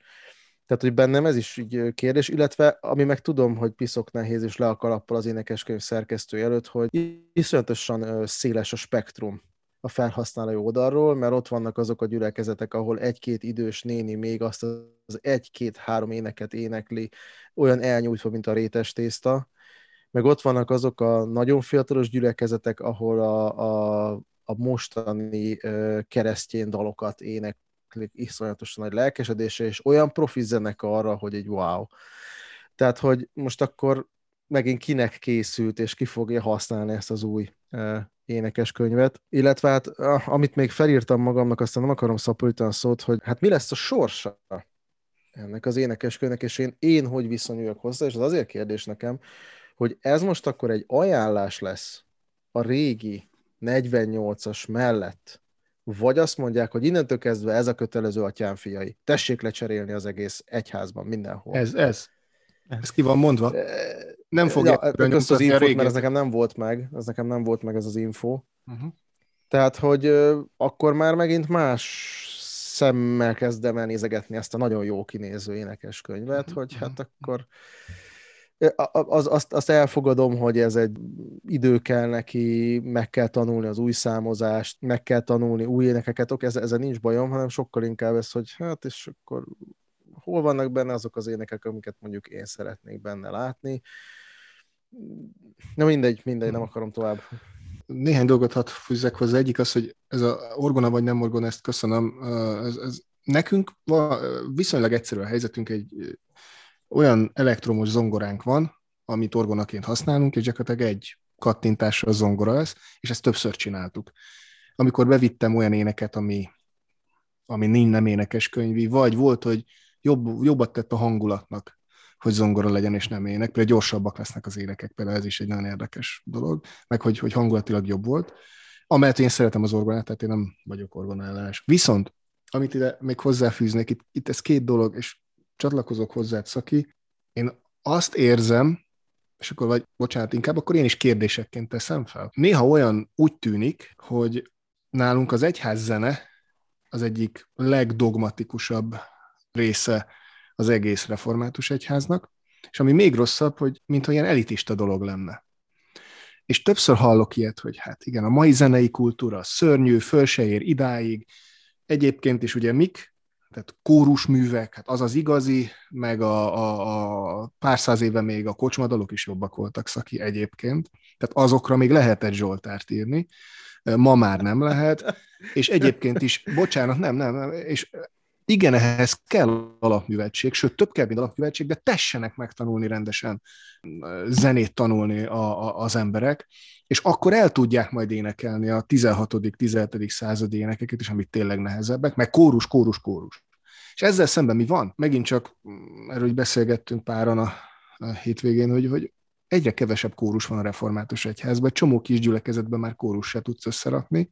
Tehát, hogy bennem ez is így kérdés, illetve ami meg tudom, hogy piszok nehéz, és le a kalappal az énekeskönyv szerkesztő előtt, hogy iszonyatosan széles a spektrum a felhasználói oldalról, mert ott vannak azok a gyülekezetek, ahol egy-két idős néni még azt az egy-két-három éneket énekli, olyan elnyújtva, mint a rétes tészta, meg ott vannak azok a nagyon fiatalos gyülekezetek, ahol a, a, a mostani keresztjén dalokat éneklik iszonyatosan nagy lelkesedése, és olyan profi arra, hogy egy wow. Tehát, hogy most akkor megint kinek készült, és ki fogja használni ezt az új énekeskönyvet, illetve hát amit még felírtam magamnak, aztán nem akarom szaporítani a szót, hogy hát mi lesz a sorsa ennek az énekeskönyvnek, és én, én hogy viszonyuljak hozzá, és az azért kérdés nekem, hogy ez most akkor egy ajánlás lesz a régi 48-as mellett, vagy azt mondják, hogy innentől kezdve ez a kötelező atyám fiai. Tessék lecserélni az egész egyházban, mindenhol. Ez, ez. Ez ki van mondva? Nem fogja ja, közt az infót, mert ez nekem nem volt meg, ez nekem nem volt meg ez az info. Uh-huh. Tehát, hogy akkor már megint más szemmel kezdem el nézegetni ezt a nagyon jó kinéző énekes könyvet, uh-huh. hogy hát akkor az, azt, azt elfogadom, hogy ez egy idő kell neki, meg kell tanulni az új számozást, meg kell tanulni új énekeket, oké, ezzel, ezzel nincs bajom, hanem sokkal inkább ez, hogy hát és akkor hol vannak benne azok az énekek, amiket mondjuk én szeretnék benne látni. Na mindegy, mindegy, nem akarom tovább. Néhány dolgot hadd fűzzek hozzá. Egyik az, hogy ez a orgona vagy nem orgona, ezt köszönöm. Ez, ez nekünk viszonylag egyszerű a helyzetünk, egy olyan elektromos zongoránk van, amit orgonaként használunk, és gyakorlatilag egy kattintásra a zongora lesz, és ezt többször csináltuk. Amikor bevittem olyan éneket, ami, ami nem énekes könyvi, vagy volt, hogy jobb, jobbat tett a hangulatnak, hogy zongora legyen és nem ének. Például gyorsabbak lesznek az énekek, például ez is egy nagyon érdekes dolog, meg hogy, hogy hangulatilag jobb volt. Amelyet én szeretem az orgonát, tehát én nem vagyok orgonálás. Viszont, amit ide még hozzáfűznék, itt, itt ez két dolog, és csatlakozok hozzá, Szaki, én azt érzem, és akkor vagy, bocsánat, inkább akkor én is kérdésekként teszem fel. Néha olyan úgy tűnik, hogy nálunk az egyház zene az egyik legdogmatikusabb része az egész református egyháznak, és ami még rosszabb, hogy mintha ilyen elitista dolog lenne. És többször hallok ilyet, hogy hát igen, a mai zenei kultúra szörnyű, föl se ér idáig, egyébként is ugye mik, tehát kórusművek, hát az az igazi, meg a, a, a pár száz éve még a kocsmadalok is jobbak voltak szaki egyébként, tehát azokra még lehetett Zsoltárt írni, ma már nem lehet, és egyébként is, bocsánat, nem, nem, nem és igen, ehhez kell alapműveltség, sőt, több kell, mint alapműveltség, de tessenek megtanulni rendesen zenét tanulni a, a, az emberek, és akkor el tudják majd énekelni a 16 17 századi énekeket is, amit tényleg nehezebbek, meg kórus, kórus, kórus. És ezzel szemben mi van? Megint csak mm, erről beszélgettünk páran a, a hétvégén, hogy, hogy egyre kevesebb kórus van a református egyházban, egy csomó kis gyülekezetben már kórus se tudsz összerakni,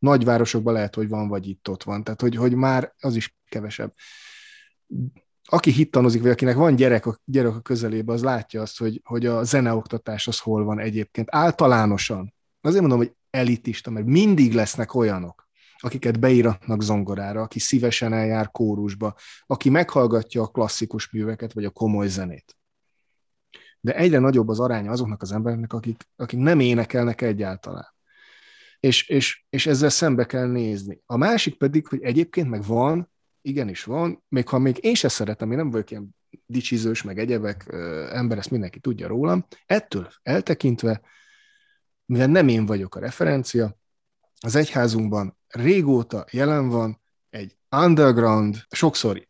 nagyvárosokban lehet, hogy van, vagy itt-ott van, tehát hogy, hogy már az is kevesebb. Aki hittanozik, vagy akinek van gyerek a, gyerek a közelében, az látja azt, hogy, hogy a zeneoktatás az hol van egyébként. Általánosan. Azért mondom, hogy elitista, mert mindig lesznek olyanok, akiket beíratnak zongorára, aki szívesen eljár kórusba, aki meghallgatja a klasszikus műveket, vagy a komoly zenét. De egyre nagyobb az aránya azoknak az embereknek, akik, akik nem énekelnek egyáltalán és, és, és ezzel szembe kell nézni. A másik pedig, hogy egyébként meg van, igenis van, még ha még én se szeretem, én nem vagyok ilyen dicsizős, meg egyebek ember, ezt mindenki tudja rólam, ettől eltekintve, mivel nem én vagyok a referencia, az egyházunkban régóta jelen van egy underground, sokszor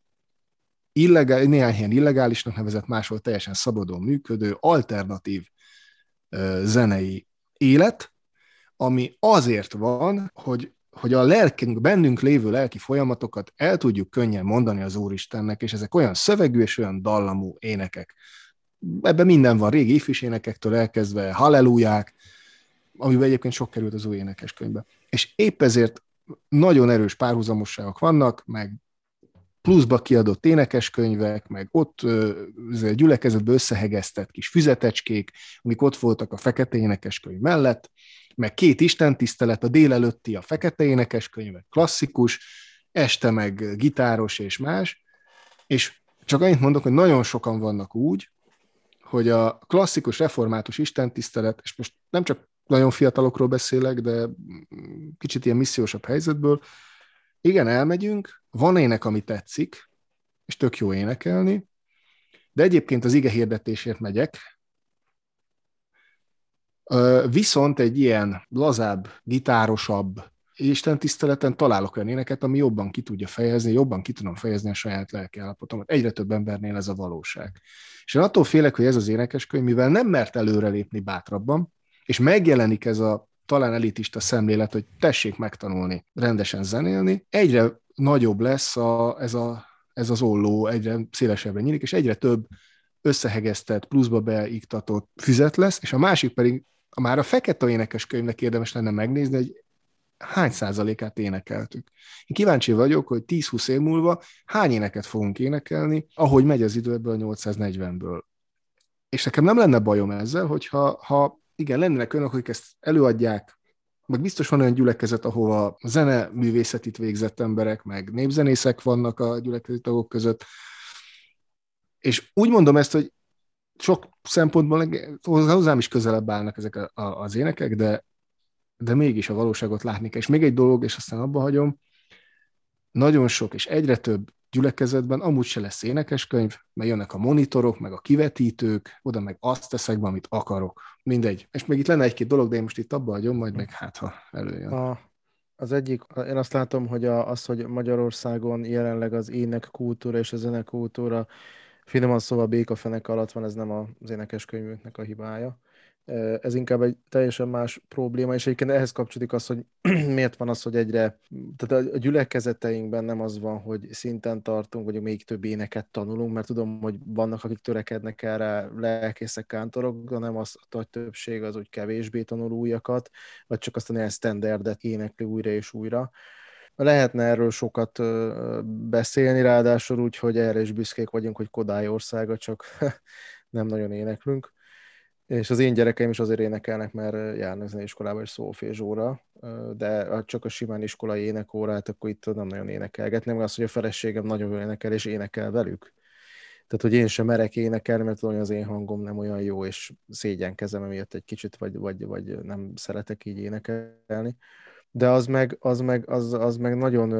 illegál, néhány helyen illegálisnak nevezett, máshol teljesen szabadon működő, alternatív zenei élet, ami azért van, hogy, hogy a lelkünk, bennünk lévő lelki folyamatokat el tudjuk könnyen mondani az Úristennek, és ezek olyan szövegű és olyan dallamú énekek. Ebben minden van, régi ifis énekektől elkezdve, halleluják, amiben egyébként sok került az új énekeskönyvbe. És épp ezért nagyon erős párhuzamosságok vannak, meg pluszba kiadott énekeskönyvek, meg ott gyülekezetbe összehegeztett kis füzetecskék, amik ott voltak a fekete énekeskönyv mellett, meg két istentisztelet, a délelőtti a fekete énekeskönyv, klasszikus, este meg gitáros és más, és csak annyit mondok, hogy nagyon sokan vannak úgy, hogy a klasszikus református istentisztelet, és most nem csak nagyon fiatalokról beszélek, de kicsit ilyen missziósabb helyzetből, igen, elmegyünk, van ének, ami tetszik, és tök jó énekelni, de egyébként az ige hirdetésért megyek, viszont egy ilyen lazább, gitárosabb Isten tiszteleten találok olyan éneket, ami jobban ki tudja fejezni, jobban ki tudom fejezni a saját lelkiállapotomat. Egyre több embernél ez a valóság. És én attól félek, hogy ez az énekeskönyv, mivel nem mert előrelépni bátrabban, és megjelenik ez a talán elitista szemlélet, hogy tessék megtanulni rendesen zenélni, egyre nagyobb lesz a, ez, a, ez az olló, egyre szélesebbre nyílik, és egyre több összehegeztett, pluszba beiktatott füzet lesz, és a másik pedig, már a fekete énekes könyvnek érdemes lenne megnézni, hogy hány százalékát énekeltük. Én kíváncsi vagyok, hogy 10-20 év múlva hány éneket fogunk énekelni, ahogy megy az idő ebből a 840-ből. És nekem nem lenne bajom ezzel, hogyha ha igen, lennének önök, akik ezt előadják, meg biztos van olyan gyülekezet, ahova zene művészetit végzett emberek, meg népzenészek vannak a gyülekezeti tagok között. És úgy mondom ezt, hogy sok szempontból hozzám is közelebb állnak ezek a, a, az énekek, de, de mégis a valóságot látni kell. És még egy dolog, és aztán abba hagyom, nagyon sok és egyre több gyülekezetben amúgy se lesz énekeskönyv, mert jönnek a monitorok, meg a kivetítők, oda meg azt teszek be, amit akarok. Mindegy. És még itt lenne egy-két dolog, de én most itt abba hagyom, majd meg hát, ha előjön. A, az egyik, én azt látom, hogy a, az, hogy Magyarországon jelenleg az ének kultúra és a zenekultúra finoman szóval békafenek alatt van, ez nem az énekeskönyvünknek a hibája ez inkább egy teljesen más probléma, és egyébként ehhez kapcsolódik az, hogy miért van az, hogy egyre, tehát a gyülekezeteinkben nem az van, hogy szinten tartunk, vagy még több éneket tanulunk, mert tudom, hogy vannak, akik törekednek erre lelkészek, kántorok, nem az a nagy többség az, hogy kevésbé tanul újakat, vagy csak azt a standardet énekli újra és újra. Lehetne erről sokat beszélni, ráadásul úgy, hogy erre is büszkék vagyunk, hogy Kodály országa, csak nem nagyon éneklünk és az én gyerekeim is azért énekelnek, mert járnak zeneiskolába és szófézsóra, de csak a simán iskolai énekórát, akkor itt nem nagyon énekelgetni, meg az, hogy a feleségem nagyon jól énekel, és énekel velük. Tehát, hogy én sem merek énekelni, mert hogy az én hangom nem olyan jó, és szégyenkezem emiatt egy kicsit, vagy, vagy, vagy nem szeretek így énekelni. De az meg, az meg, az, az meg nagyon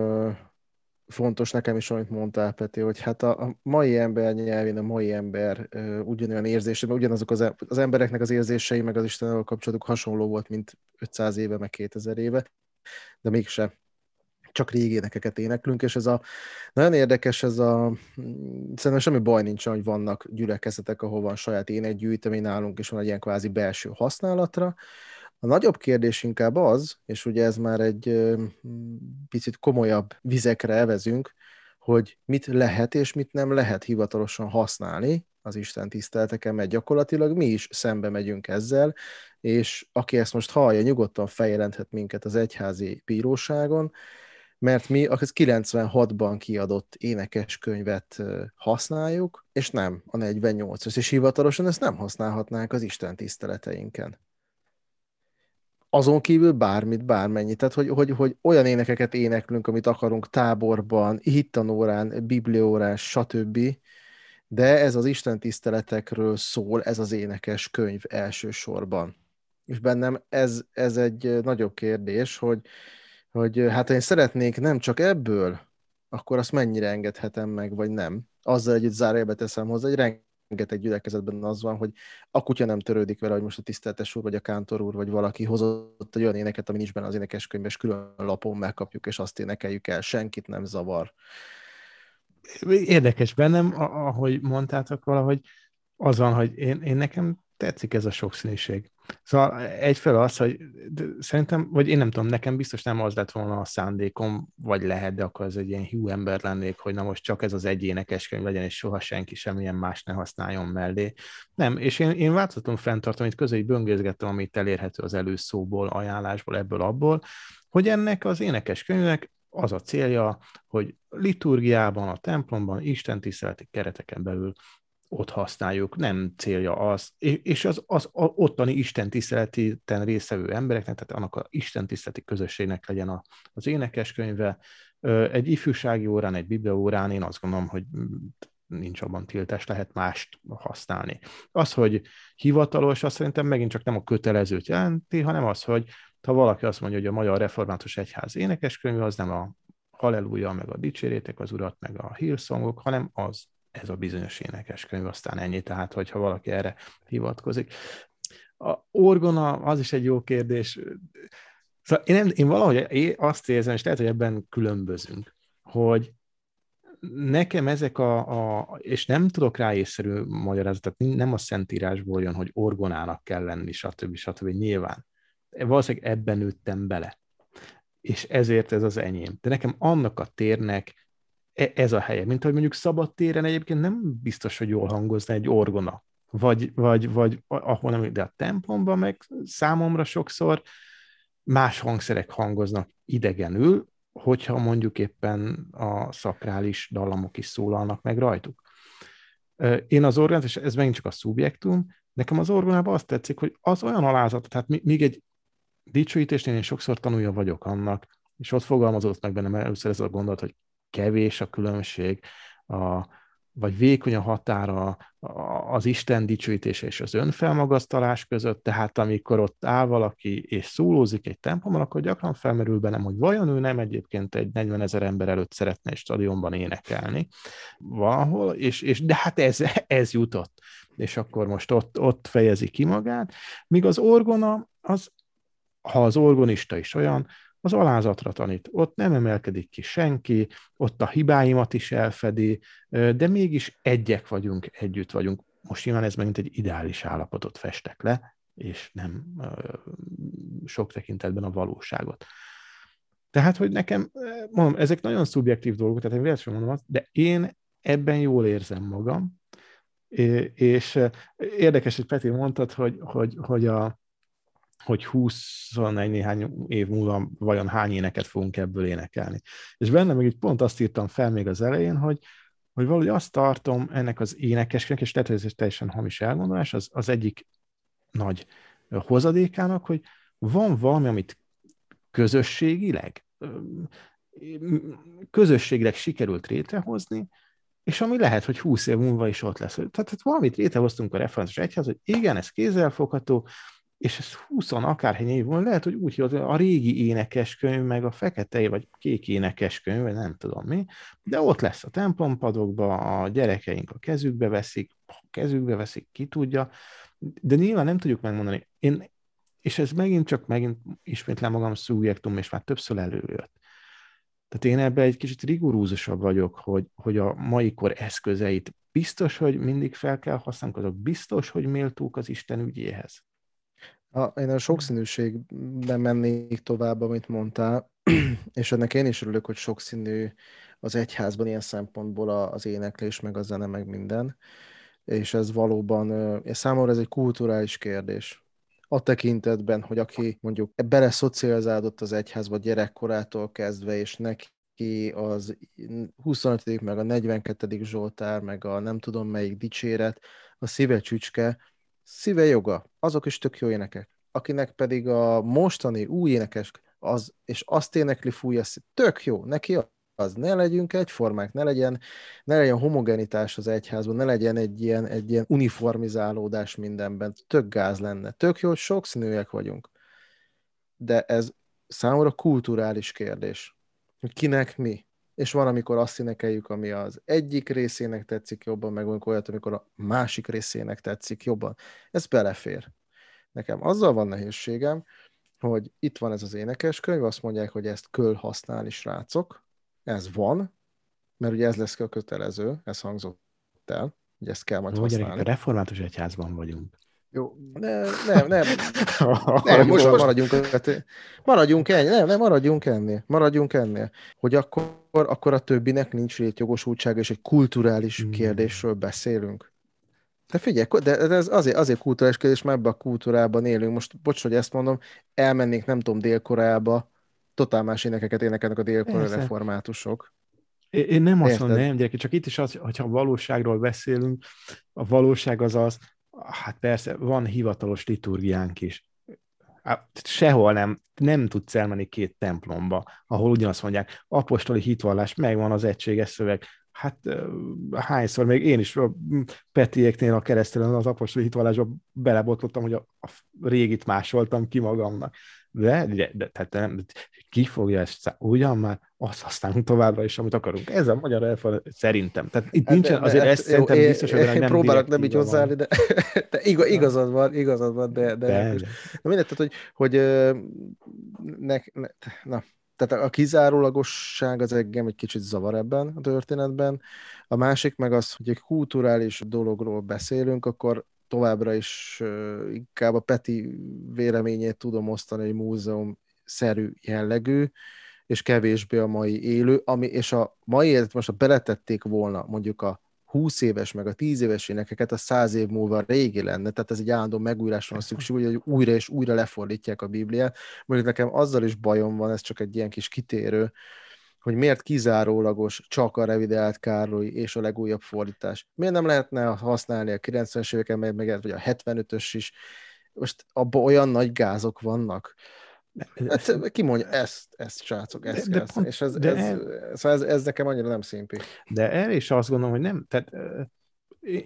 fontos nekem is, amit mondtál, Peti, hogy hát a, a mai ember nyelvén, a mai ember uh, ugyanolyan érzése, mert ugyanazok az, az embereknek az érzései, meg az Istennel kapcsolatuk hasonló volt, mint 500 éve, meg 2000 éve, de mégse csak régi énekeket éneklünk, és ez a nagyon érdekes, ez a szerintem semmi baj nincs, hogy vannak gyülekezetek, ahol van saját énekgyűjtemény nálunk, és van egy ilyen kvázi belső használatra, a nagyobb kérdés inkább az, és ugye ez már egy picit komolyabb vizekre evezünk, hogy mit lehet és mit nem lehet hivatalosan használni az Isten tiszteleteken, mert gyakorlatilag mi is szembe megyünk ezzel, és aki ezt most hallja, nyugodtan feljelenthet minket az egyházi bíróságon, mert mi az 96-ban kiadott énekeskönyvet használjuk, és nem a 48-as, és hivatalosan ezt nem használhatnánk az Isten tiszteleteinken azon kívül bármit, bármennyit. Tehát, hogy, hogy, hogy olyan énekeket éneklünk, amit akarunk táborban, hittanórán, bibliórán, stb., de ez az Isten tiszteletekről szól, ez az énekes könyv elsősorban. És bennem ez, ez egy nagyobb kérdés, hogy, hogy hát én szeretnék nem csak ebből, akkor azt mennyire engedhetem meg, vagy nem. Azzal együtt zárójelbe teszem hozzá, hogy rengeteg gyülekezetben az van, hogy a kutya nem törődik vele, hogy most a tiszteltes úr, vagy a kántor úr, vagy valaki hozott egy olyan éneket, ami nincs benne az énekeskönyvben, és külön lapon megkapjuk, és azt énekeljük el, senkit nem zavar. Érdekes bennem, ahogy mondtátok valahogy, az van, hogy én, én nekem tetszik ez a sokszínűség. Szóval egyfelől az, hogy szerintem, vagy én nem tudom, nekem biztos nem az lett volna a szándékom, vagy lehet, de akkor az egy ilyen hű ember lennék, hogy na most csak ez az egy énekeskönyv legyen, és soha senki semmilyen más ne használjon mellé. Nem, és én, én változtatom fenntartom, itt közé böngészgettem, amit elérhető az előszóból, ajánlásból, ebből, abból, hogy ennek az énekeskönyvnek az a célja, hogy liturgiában, a templomban, Isten tiszteleti kereteken belül ott használjuk, nem célja az, és az, az ottani Isten tiszteleten részevő embereknek, tehát annak a Isten tiszteleti közösségnek legyen a, az énekeskönyve. Egy ifjúsági órán, egy biblia órán én azt gondolom, hogy nincs abban tiltás, lehet mást használni. Az, hogy hivatalos, azt szerintem megint csak nem a kötelezőt jelenti, hanem az, hogy ha valaki azt mondja, hogy a Magyar Református Egyház énekeskönyve, az nem a halleluja, meg a dicsérétek az urat, meg a hírszongok, hanem az ez a bizonyos énekeskönyv, aztán ennyi, tehát hogyha valaki erre hivatkozik. A orgona az is egy jó kérdés. Szóval én, nem, én valahogy azt érzem, és lehet, hogy ebben különbözünk, hogy nekem ezek a, a és nem tudok rá észszerű magyarázatot, nem a szentírásból jön, hogy orgonának kell lenni, stb. stb. Nyilván. Valószínűleg ebben nőttem bele. És ezért ez az enyém. De nekem annak a térnek ez a helye. Mint hogy mondjuk szabad téren egyébként nem biztos, hogy jól hangozna egy orgona, vagy, vagy, vagy ahol nem, de a templomban meg számomra sokszor más hangszerek hangoznak idegenül, hogyha mondjuk éppen a szakrális dallamok is szólalnak meg rajtuk. Én az orgonát, és ez megint csak a szubjektum, nekem az orgonában azt tetszik, hogy az olyan alázat, tehát még egy dicsőítésnél én sokszor tanulja vagyok annak, és ott fogalmazott meg bennem először ez a gondolat, hogy kevés a különbség, a, vagy vékony a határa az Isten dicsőítése és az önfelmagasztalás között, tehát amikor ott áll valaki és szólózik egy tempomon, akkor gyakran felmerül bennem, hogy vajon ő nem egyébként egy 40 ezer ember előtt szeretne egy stadionban énekelni valahol, és, és de hát ez, ez jutott, és akkor most ott, ott fejezi ki magát, míg az orgona, az, ha az orgonista is olyan, az alázatra tanít. Ott nem emelkedik ki senki, ott a hibáimat is elfedi, de mégis egyek vagyunk, együtt vagyunk. Most nyilván ez megint egy ideális állapotot festek le, és nem sok tekintetben a valóságot. Tehát, hogy nekem, mondom, ezek nagyon szubjektív dolgok, tehát én véletlenül mondom azt, de én ebben jól érzem magam, és érdekes, hogy Peti mondtad, hogy, hogy, hogy a, hogy 21 néhány év múlva vajon hány éneket fogunk ebből énekelni. És benne még így pont azt írtam fel még az elején, hogy, hogy valahogy azt tartom ennek az énekesnek, és lehet, ez teljesen hamis elgondolás, az, az egyik nagy hozadékának, hogy van valami, amit közösségileg, közösségileg sikerült létrehozni, és ami lehet, hogy 20 év múlva is ott lesz. Tehát, tehát valamit létrehoztunk a referenciás egyház, hogy igen, ez kézzelfogható, és ez 20 akárhány év van, lehet, hogy úgy hívott, a régi énekeskönyv, meg a fekete vagy kék énekeskönyv, vagy nem tudom mi, de ott lesz a templompadokba, a gyerekeink a kezükbe veszik, a kezükbe veszik, ki tudja, de nyilván nem tudjuk megmondani. Én, és ez megint csak, megint ismétlem magam szubjektum, és már többször előjött. Tehát én ebben egy kicsit rigorúzusabb vagyok, hogy, hogy a mai kor eszközeit biztos, hogy mindig fel kell használnunk, azok biztos, hogy méltók az Isten ügyéhez. A, én a sokszínűségben mennék tovább, amit mondtál, és ennek én is örülök, hogy sokszínű az egyházban ilyen szempontból az éneklés, meg a zene, meg minden. És ez valóban, számomra ez egy kulturális kérdés. A tekintetben, hogy aki mondjuk bele szocializálódott az egyházba gyerekkorától kezdve, és neki az 25. meg a 42. Zsoltár, meg a nem tudom melyik dicséret, a szíve csücske, szíve joga, azok is tök jó énekek. Akinek pedig a mostani új énekes, az, és azt énekli fújja, tök jó, neki az ne legyünk egyformák, ne legyen, ne legyen homogenitás az egyházban, ne legyen egy ilyen, egy ilyen uniformizálódás mindenben, tök gáz lenne. Tök jó, hogy sokszínűek vagyunk. De ez számomra kulturális kérdés, kinek mi és van, amikor azt énekeljük, ami az egyik részének tetszik jobban, meg van olyat, amikor a másik részének tetszik jobban. Ez belefér. Nekem azzal van nehézségem, hogy itt van ez az énekeskönyv, azt mondják, hogy ezt köl használni, srácok. Ez van, mert ugye ez lesz a kötelező, ez hangzott el, hogy ezt kell majd Jó, használni. a református egyházban vagyunk. Jó, nem, nem, nem. nem most, most maradjunk, maradjunk ennél, nem, nem, maradjunk ennél, maradjunk ennél, hogy akkor, akkor a többinek nincs létjogosultsága, és egy kulturális Mm. kérdésről beszélünk. De figyelj, de de ez azért, azért kulturális kérdés, mert ebben a kultúrában élünk. Most, bocs, hogy ezt mondom, elmennénk, nem tudom, Dél-Koreába, totál más énekeket énekelnek a dél-koreai reformátusok. Én nem azt Érted? mondom, nem, gyerekek, csak itt is az, hogyha valóságról beszélünk, a valóság az az, hát persze, van hivatalos liturgiánk is. Sehol nem, nem tudsz elmenni két templomba, ahol ugyanazt mondják, apostoli hitvallás, megvan az egységes szöveg. Hát hányszor, még én is a Petiéknél a keresztelen az apostoli hitvallásba belebotlottam, hogy a, a régit másoltam ki magamnak. De, de, de tehát nem, ki fogja ezt, ugyan már, azt használunk továbbra is, amit akarunk. Ez a magyar elfordulás, szerintem. Tehát itt Hát nincsen, de- azért de- ezt szerintem én- biztos, hogy nem próbálok nem így hozzáállni, de, de igaz, igazad van, igazad van, de, de, De, de mindegy, tehát, hogy, hogy ne, ne, na, tehát a kizárólagosság az engem egy kicsit zavar ebben a történetben. A másik meg az, hogy egy kulturális dologról beszélünk, akkor továbbra is inkább a Peti véleményét tudom osztani, hogy múzeum-szerű jellegű, és kevésbé a mai élő, ami, és a mai élet most, ha beletették volna mondjuk a 20 éves, meg a 10 éves énekeket, a 100 év múlva régi lenne, tehát ez egy állandó megújulásra van szükség, hogy újra és újra lefordítják a Bibliát. Mondjuk nekem azzal is bajom van, ez csak egy ilyen kis kitérő, hogy miért kizárólagos csak a revideált Károly és a legújabb fordítás. Miért nem lehetne használni a 90-es éveken, meg, vagy a 75-ös is? Most abban olyan nagy gázok vannak. Hát, ki mondja, ezt, ezt srácok, ezt De- de kell. pont- és ez, de ez, szóval ez, ez, nekem annyira nem szimpi. De erre is azt gondolom, hogy nem, tehát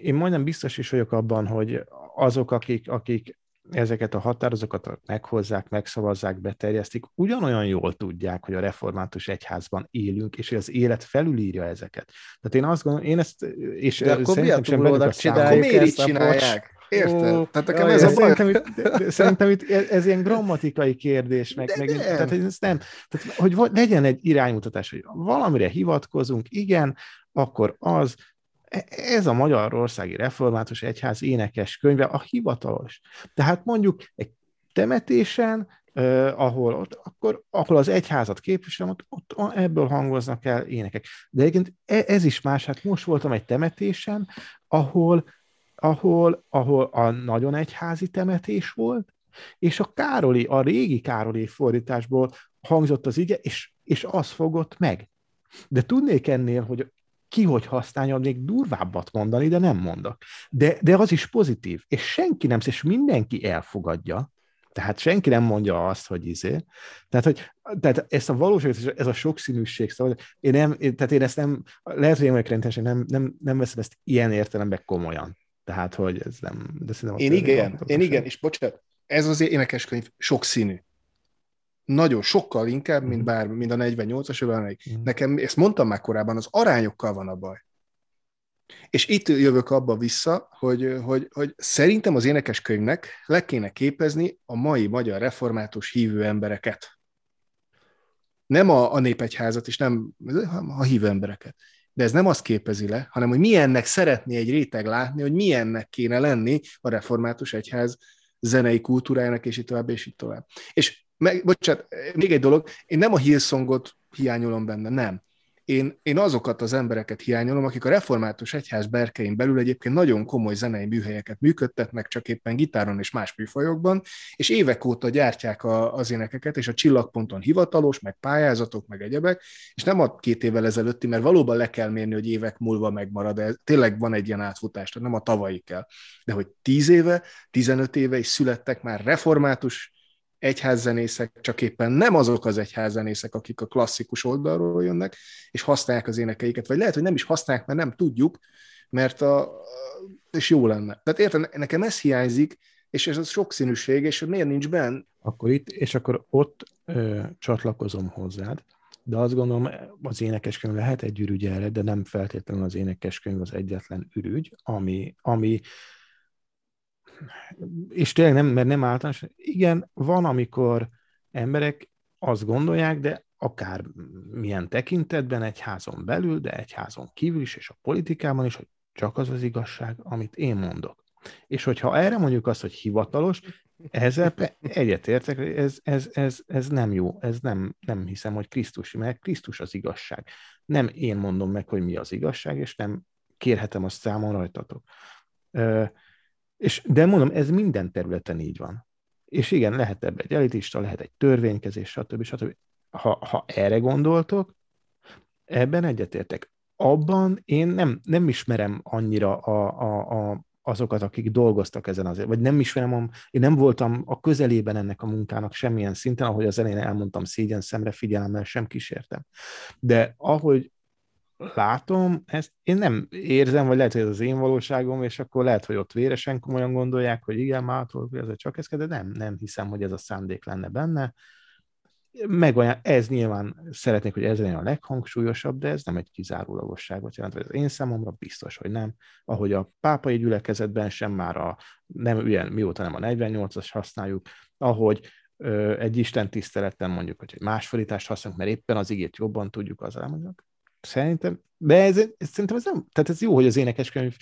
én majdnem biztos is vagyok abban, hogy azok, akik, akik ezeket a határozatokat meghozzák, megszavazzák, beterjesztik, ugyanolyan jól tudják, hogy a református egyházban élünk, és hogy az élet felülírja ezeket. Tehát én azt gondolom, én ezt, és De akkor szerintem mi a sem a. Akkor csináljuk miért ezt csinálják? Érted? Ó, Tehát nekem jaj, ez a baj. szerintem, itt, szerintem itt ez, ez ilyen grammatikai kérdés, meg, De meg nem. tehát hogy ez nem, tehát, hogy legyen egy iránymutatás, hogy valamire hivatkozunk, igen, akkor az, ez a Magyarországi Református Egyház énekes könyve, a hivatalos. Tehát mondjuk egy temetésen, Uh, ahol, ott, akkor, ahol az egyházat képviselem, ott, ott ebből hangoznak el énekek. De egyébként e- ez is más, hát most voltam egy temetésen, ahol, ahol, ahol a nagyon egyházi temetés volt, és a Károli, a régi Károli fordításból hangzott az ige, és, és az fogott meg. De tudnék ennél, hogy ki hogy használja, még durvábbat mondani, de nem mondok. De, de az is pozitív, és senki nem, és mindenki elfogadja, tehát senki nem mondja azt, hogy izé. Tehát, hogy, tehát ezt a valóságot, ez a sokszínűség, szóval én nem, én, tehát én ezt nem, lehet, hogy én vagyok rendesen, nem, nem, nem veszem ezt ilyen értelemben komolyan. Tehát, hogy ez nem, de szerintem Én igen, én igen, és bocsánat, ez az énekeskönyv sokszínű. Nagyon, sokkal inkább, mint Mhm. bár, mint a 48-as, vagy valamelyik. Mhm. Nekem, ezt mondtam már korábban, az arányokkal van a baj. És itt jövök abba vissza, hogy, hogy, hogy szerintem az énekeskönyvnek le kéne képezni a mai magyar református hívő embereket. Nem a, a népegyházat, és nem a hívő embereket. De ez nem azt képezi le, hanem hogy milyennek szeretné egy réteg látni, hogy milyennek kéne lenni a református egyház zenei kultúrájának, és így tovább, és így tovább. És meg, bocsánat, még egy dolog, én nem a Hillsongot hiányolom benne, nem. Én, én azokat az embereket hiányolom, akik a református egyház berkein belül egyébként nagyon komoly zenei műhelyeket működtetnek, csak éppen gitáron és más műfajokban, és évek óta gyártják a, az énekeket, és a csillagponton hivatalos, meg pályázatok, meg egyebek, és nem a két évvel ezelőtti, mert valóban le kell mérni, hogy évek múlva megmarad, de tényleg van egy ilyen átfutás, tehát nem a tavalyi kell. De hogy 10 éve, 15 éve is születtek már református egyházzenészek, csak éppen nem azok az egyházzenészek, akik a klasszikus oldalról jönnek, és használják az énekeiket, vagy lehet, hogy nem is használják, mert nem tudjuk, mert a, és jó lenne. Tehát érted, nekem ez hiányzik, és ez a sokszínűség, és miért nincs benne? Akkor itt, és akkor ott ö, csatlakozom hozzád, de azt gondolom, az énekeskönyv lehet egy ürügy erre, de nem feltétlenül az énekeskönyv az egyetlen ürügy, ami, ami és tényleg nem, mert nem általános, igen, van, amikor emberek azt gondolják, de akár milyen tekintetben egy házon belül, de egy házon kívül is, és a politikában is, hogy csak az az igazság, amit én mondok. És hogyha erre mondjuk azt, hogy hivatalos, ezzel egyetértek, ez, ez, ez, ez nem jó, ez nem, nem hiszem, hogy Krisztus, mert Krisztus az igazság. Nem én mondom meg, hogy mi az igazság, és nem kérhetem azt számon rajtatok. És, de mondom, ez minden területen így van. És igen, lehet ebbe egy elitista, lehet egy törvénykezés, stb. stb. Ha, ha erre gondoltok, ebben egyetértek. Abban én nem, nem ismerem annyira a, a, a, azokat, akik dolgoztak ezen azért, vagy nem ismerem, én nem voltam a közelében ennek a munkának semmilyen szinten, ahogy az elején elmondtam, szégyen szemre figyelemmel sem kísértem. De ahogy látom, ezt én nem érzem, vagy lehet, hogy ez az én valóságom, és akkor lehet, hogy ott véresen komolyan gondolják, hogy igen, már ez csak ez, de nem, nem hiszem, hogy ez a szándék lenne benne. Meg olyan, ez nyilván szeretnék, hogy ez legyen a leghangsúlyosabb, de ez nem egy kizárólagosságot jelent, vagy az én számomra biztos, hogy nem. Ahogy a pápai gyülekezetben sem már a, nem ilyen, mióta nem a 48-as használjuk, ahogy egy Isten tiszteleten mondjuk, hogy egy más fordítást használunk, mert éppen az igét jobban tudjuk az elmondani. Szerintem, de ez, ez, szerintem ez nem, tehát ez jó, hogy az énekeskönyv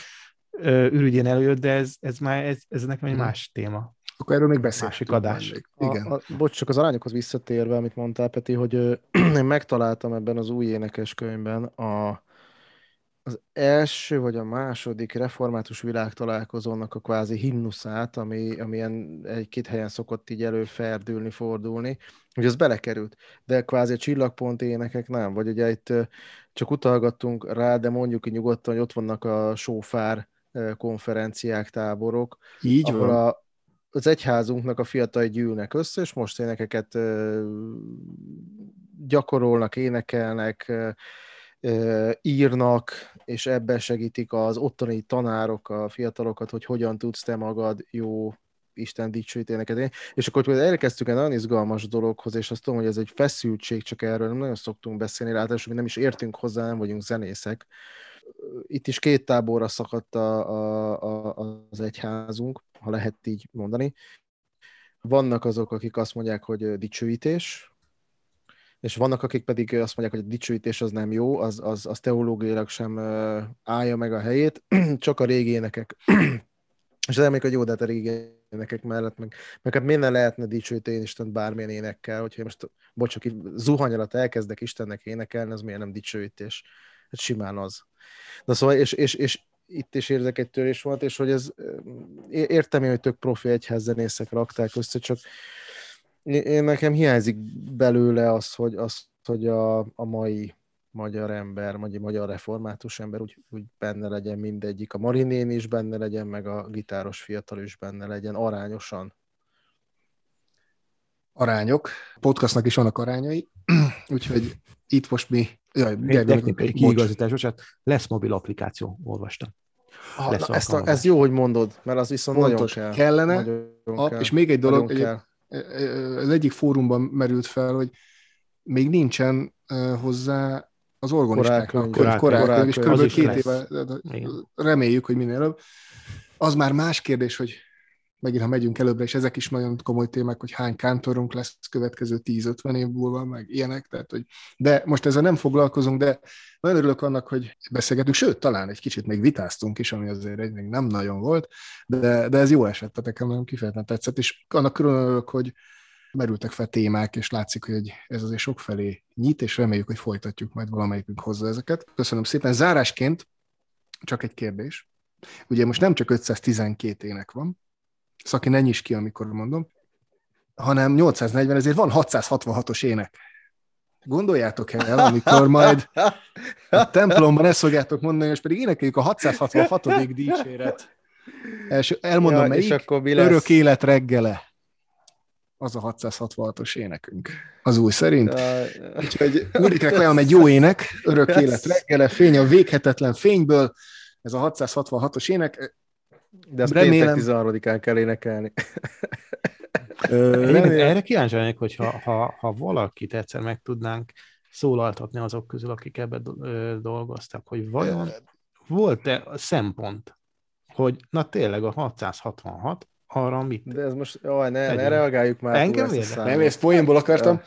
ürügyén előjött, de ez, ez már, ez, ez nekem egy hmm. más téma. Akkor erről még beszélünk. Másik adás. Igen. A, a, bocs, csak az arányokhoz visszatérve, amit mondtál, Peti, hogy ö, én megtaláltam ebben az új énekeskönyvben a, az első vagy a második református világtalálkozónak a kvázi himnuszát, ami, ami ilyen egy-két helyen szokott így előferdülni, fordulni, hogy az belekerült, de kvázi a csillagpont énekek nem, vagy ugye itt csak utalgattunk rá, de mondjuk így nyugodtan, hogy ott vannak a sófár konferenciák, táborok, így ahol van. A, az egyházunknak a fiatal gyűlnek össze, és most énekeket gyakorolnak, énekelnek, írnak, és ebben segítik az ottani tanárok a fiatalokat, hogy hogyan tudsz te magad jó Isten dicsőít énekedni. És akkor hogy elkezdtük egy nagyon izgalmas dologhoz, és azt tudom, hogy ez egy feszültség, csak erről nem nagyon szoktunk beszélni, ráadásul mi nem is értünk hozzá, nem vagyunk zenészek. Itt is két táborra szakadt a, a, a, az egyházunk, ha lehet így mondani. Vannak azok, akik azt mondják, hogy dicsőítés, és vannak, akik pedig azt mondják, hogy a dicsőítés az nem jó, az, az, az teológiailag sem állja meg a helyét, csak a régi énekek. és az emlék, hogy jó, de hát a régi énekek mellett, meg, meg hát minden lehetne dicsőíteni Isten bármilyen énekkel, hogyha most, bocs, csak zuhany alatt elkezdek Istennek énekelni, az miért nem dicsőítés? Hát simán az. Na szóval, és, és, és itt is érzek egy törés volt, és hogy ez, értem én, hogy tök profi egyházzenészek rakták össze, csak én nekem hiányzik belőle az, hogy, az, hogy a, a mai magyar ember, vagy magyar református ember úgy, úgy benne legyen mindegyik. A Marinén is benne legyen, meg a gitáros fiatal is benne legyen, arányosan. Arányok. Podcastnak is vannak arányai, úgyhogy itt most mi... Jaj, Egy technikai kiigazítás, bocsánat, lesz mobil applikáció, olvastam. Lesz na, ezt a, ez jó, hogy mondod, mert az viszont Fontos, nagyon kell. Kellene, nagyon a, kell. és még egy dolog, egy, az egyik fórumban merült fel, hogy még nincsen hozzá az orgonistáknak korák, korák, korák, és kb. két éve reméljük, hogy minél előbb. Az már más kérdés, hogy megint, ha megyünk előbbre, és ezek is nagyon komoly témák, hogy hány kántorunk lesz következő 10-50 év múlva, meg ilyenek, tehát, hogy de most ezzel nem foglalkozunk, de nagyon örülök annak, hogy beszélgetünk, sőt, talán egy kicsit még vitáztunk is, ami azért egy még nem nagyon volt, de, de ez jó esett, tehát nekem nagyon kifejezetten tetszett, és annak külön örülök, hogy merültek fel témák, és látszik, hogy ez azért sok felé nyit, és reméljük, hogy folytatjuk majd valamelyikünk hozzá ezeket. Köszönöm szépen. Zárásként csak egy kérdés. Ugye most nem csak 512 ének van, Szaki, ne nyis ki, amikor mondom, hanem 840, ezért van 666-os ének. Gondoljátok el, amikor majd a templomban ezt fogjátok mondani, és pedig énekeljük a 666. dicséret. És elmondom, ja, melyik? És akkor mi lesz? Örök élet reggele az a 666-os énekünk. Az új szerint. Úgyhogy Úriknek leám egy jó ének, örök élet reggele, fény a véghetetlen fényből, ez a 666-os ének. De ezt remélem... péntek 13-án kell énekelni. Ö, erre kíváncsi lennék, hogy ha, ha, ha valakit egyszer meg tudnánk szólaltatni azok közül, akik ebben dolgoztak, hogy vajon volt-e szempont, hogy na tényleg a 666 arra mit? De ez most, jaj, ne, ne Tegyünk. reagáljuk már. Engem érdekel. Nem, ezt poénból akartam.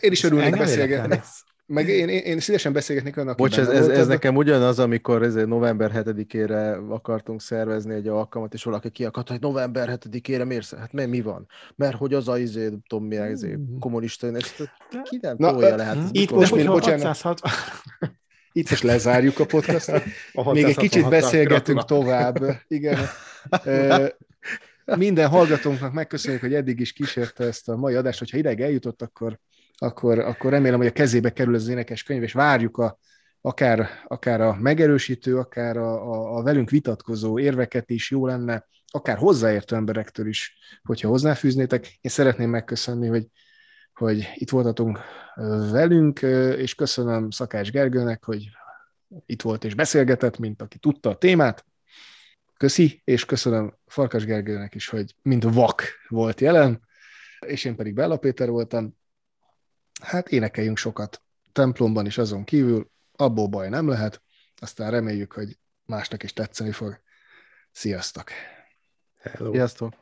Én is örülnék beszélgetni. Meg én, én, én szívesen beszélgetnék önnek. Bocs, ez, ez, ez nekem ugyanaz, amikor ez november 7-ére akartunk szervezni egy alkalmat, és valaki kiakadta, hogy november 7-ére miért? Hát mert mi van? Mert hogy az a izé, tudom mi, izé, Hmm. kommunista, és ki nem Na, tolja ö, le, hát ez Itt most még bocsánat. 660. Itt most lezárjuk a podcastot. A Még egy kicsit 666-ra beszélgetünk gratulálok. tovább. Igen. Minden hallgatónknak megköszönjük, hogy eddig is kísérte ezt a mai adást. Hogyha ideig eljutott, akkor, akkor, akkor remélem, hogy a kezébe kerül az énekes könyv, és várjuk a, akár, akár a megerősítő, akár a, a, a velünk vitatkozó érveket is jó lenne, akár hozzáértő emberektől is, hogyha hozzáfűznétek. Én szeretném megköszönni, hogy, hogy itt voltatunk ö, velünk, és köszönöm Szakács Gergőnek, hogy itt volt és beszélgetett, mint aki tudta a témát. Köszi, és köszönöm Farkas Gergőnek is, hogy mint vak volt jelen, és én pedig Bella Péter voltam. Hát énekeljünk sokat templomban is azon kívül, abból baj nem lehet, aztán reméljük, hogy másnak is tetszeni fog. Sziasztok! Hello. Sziasztok!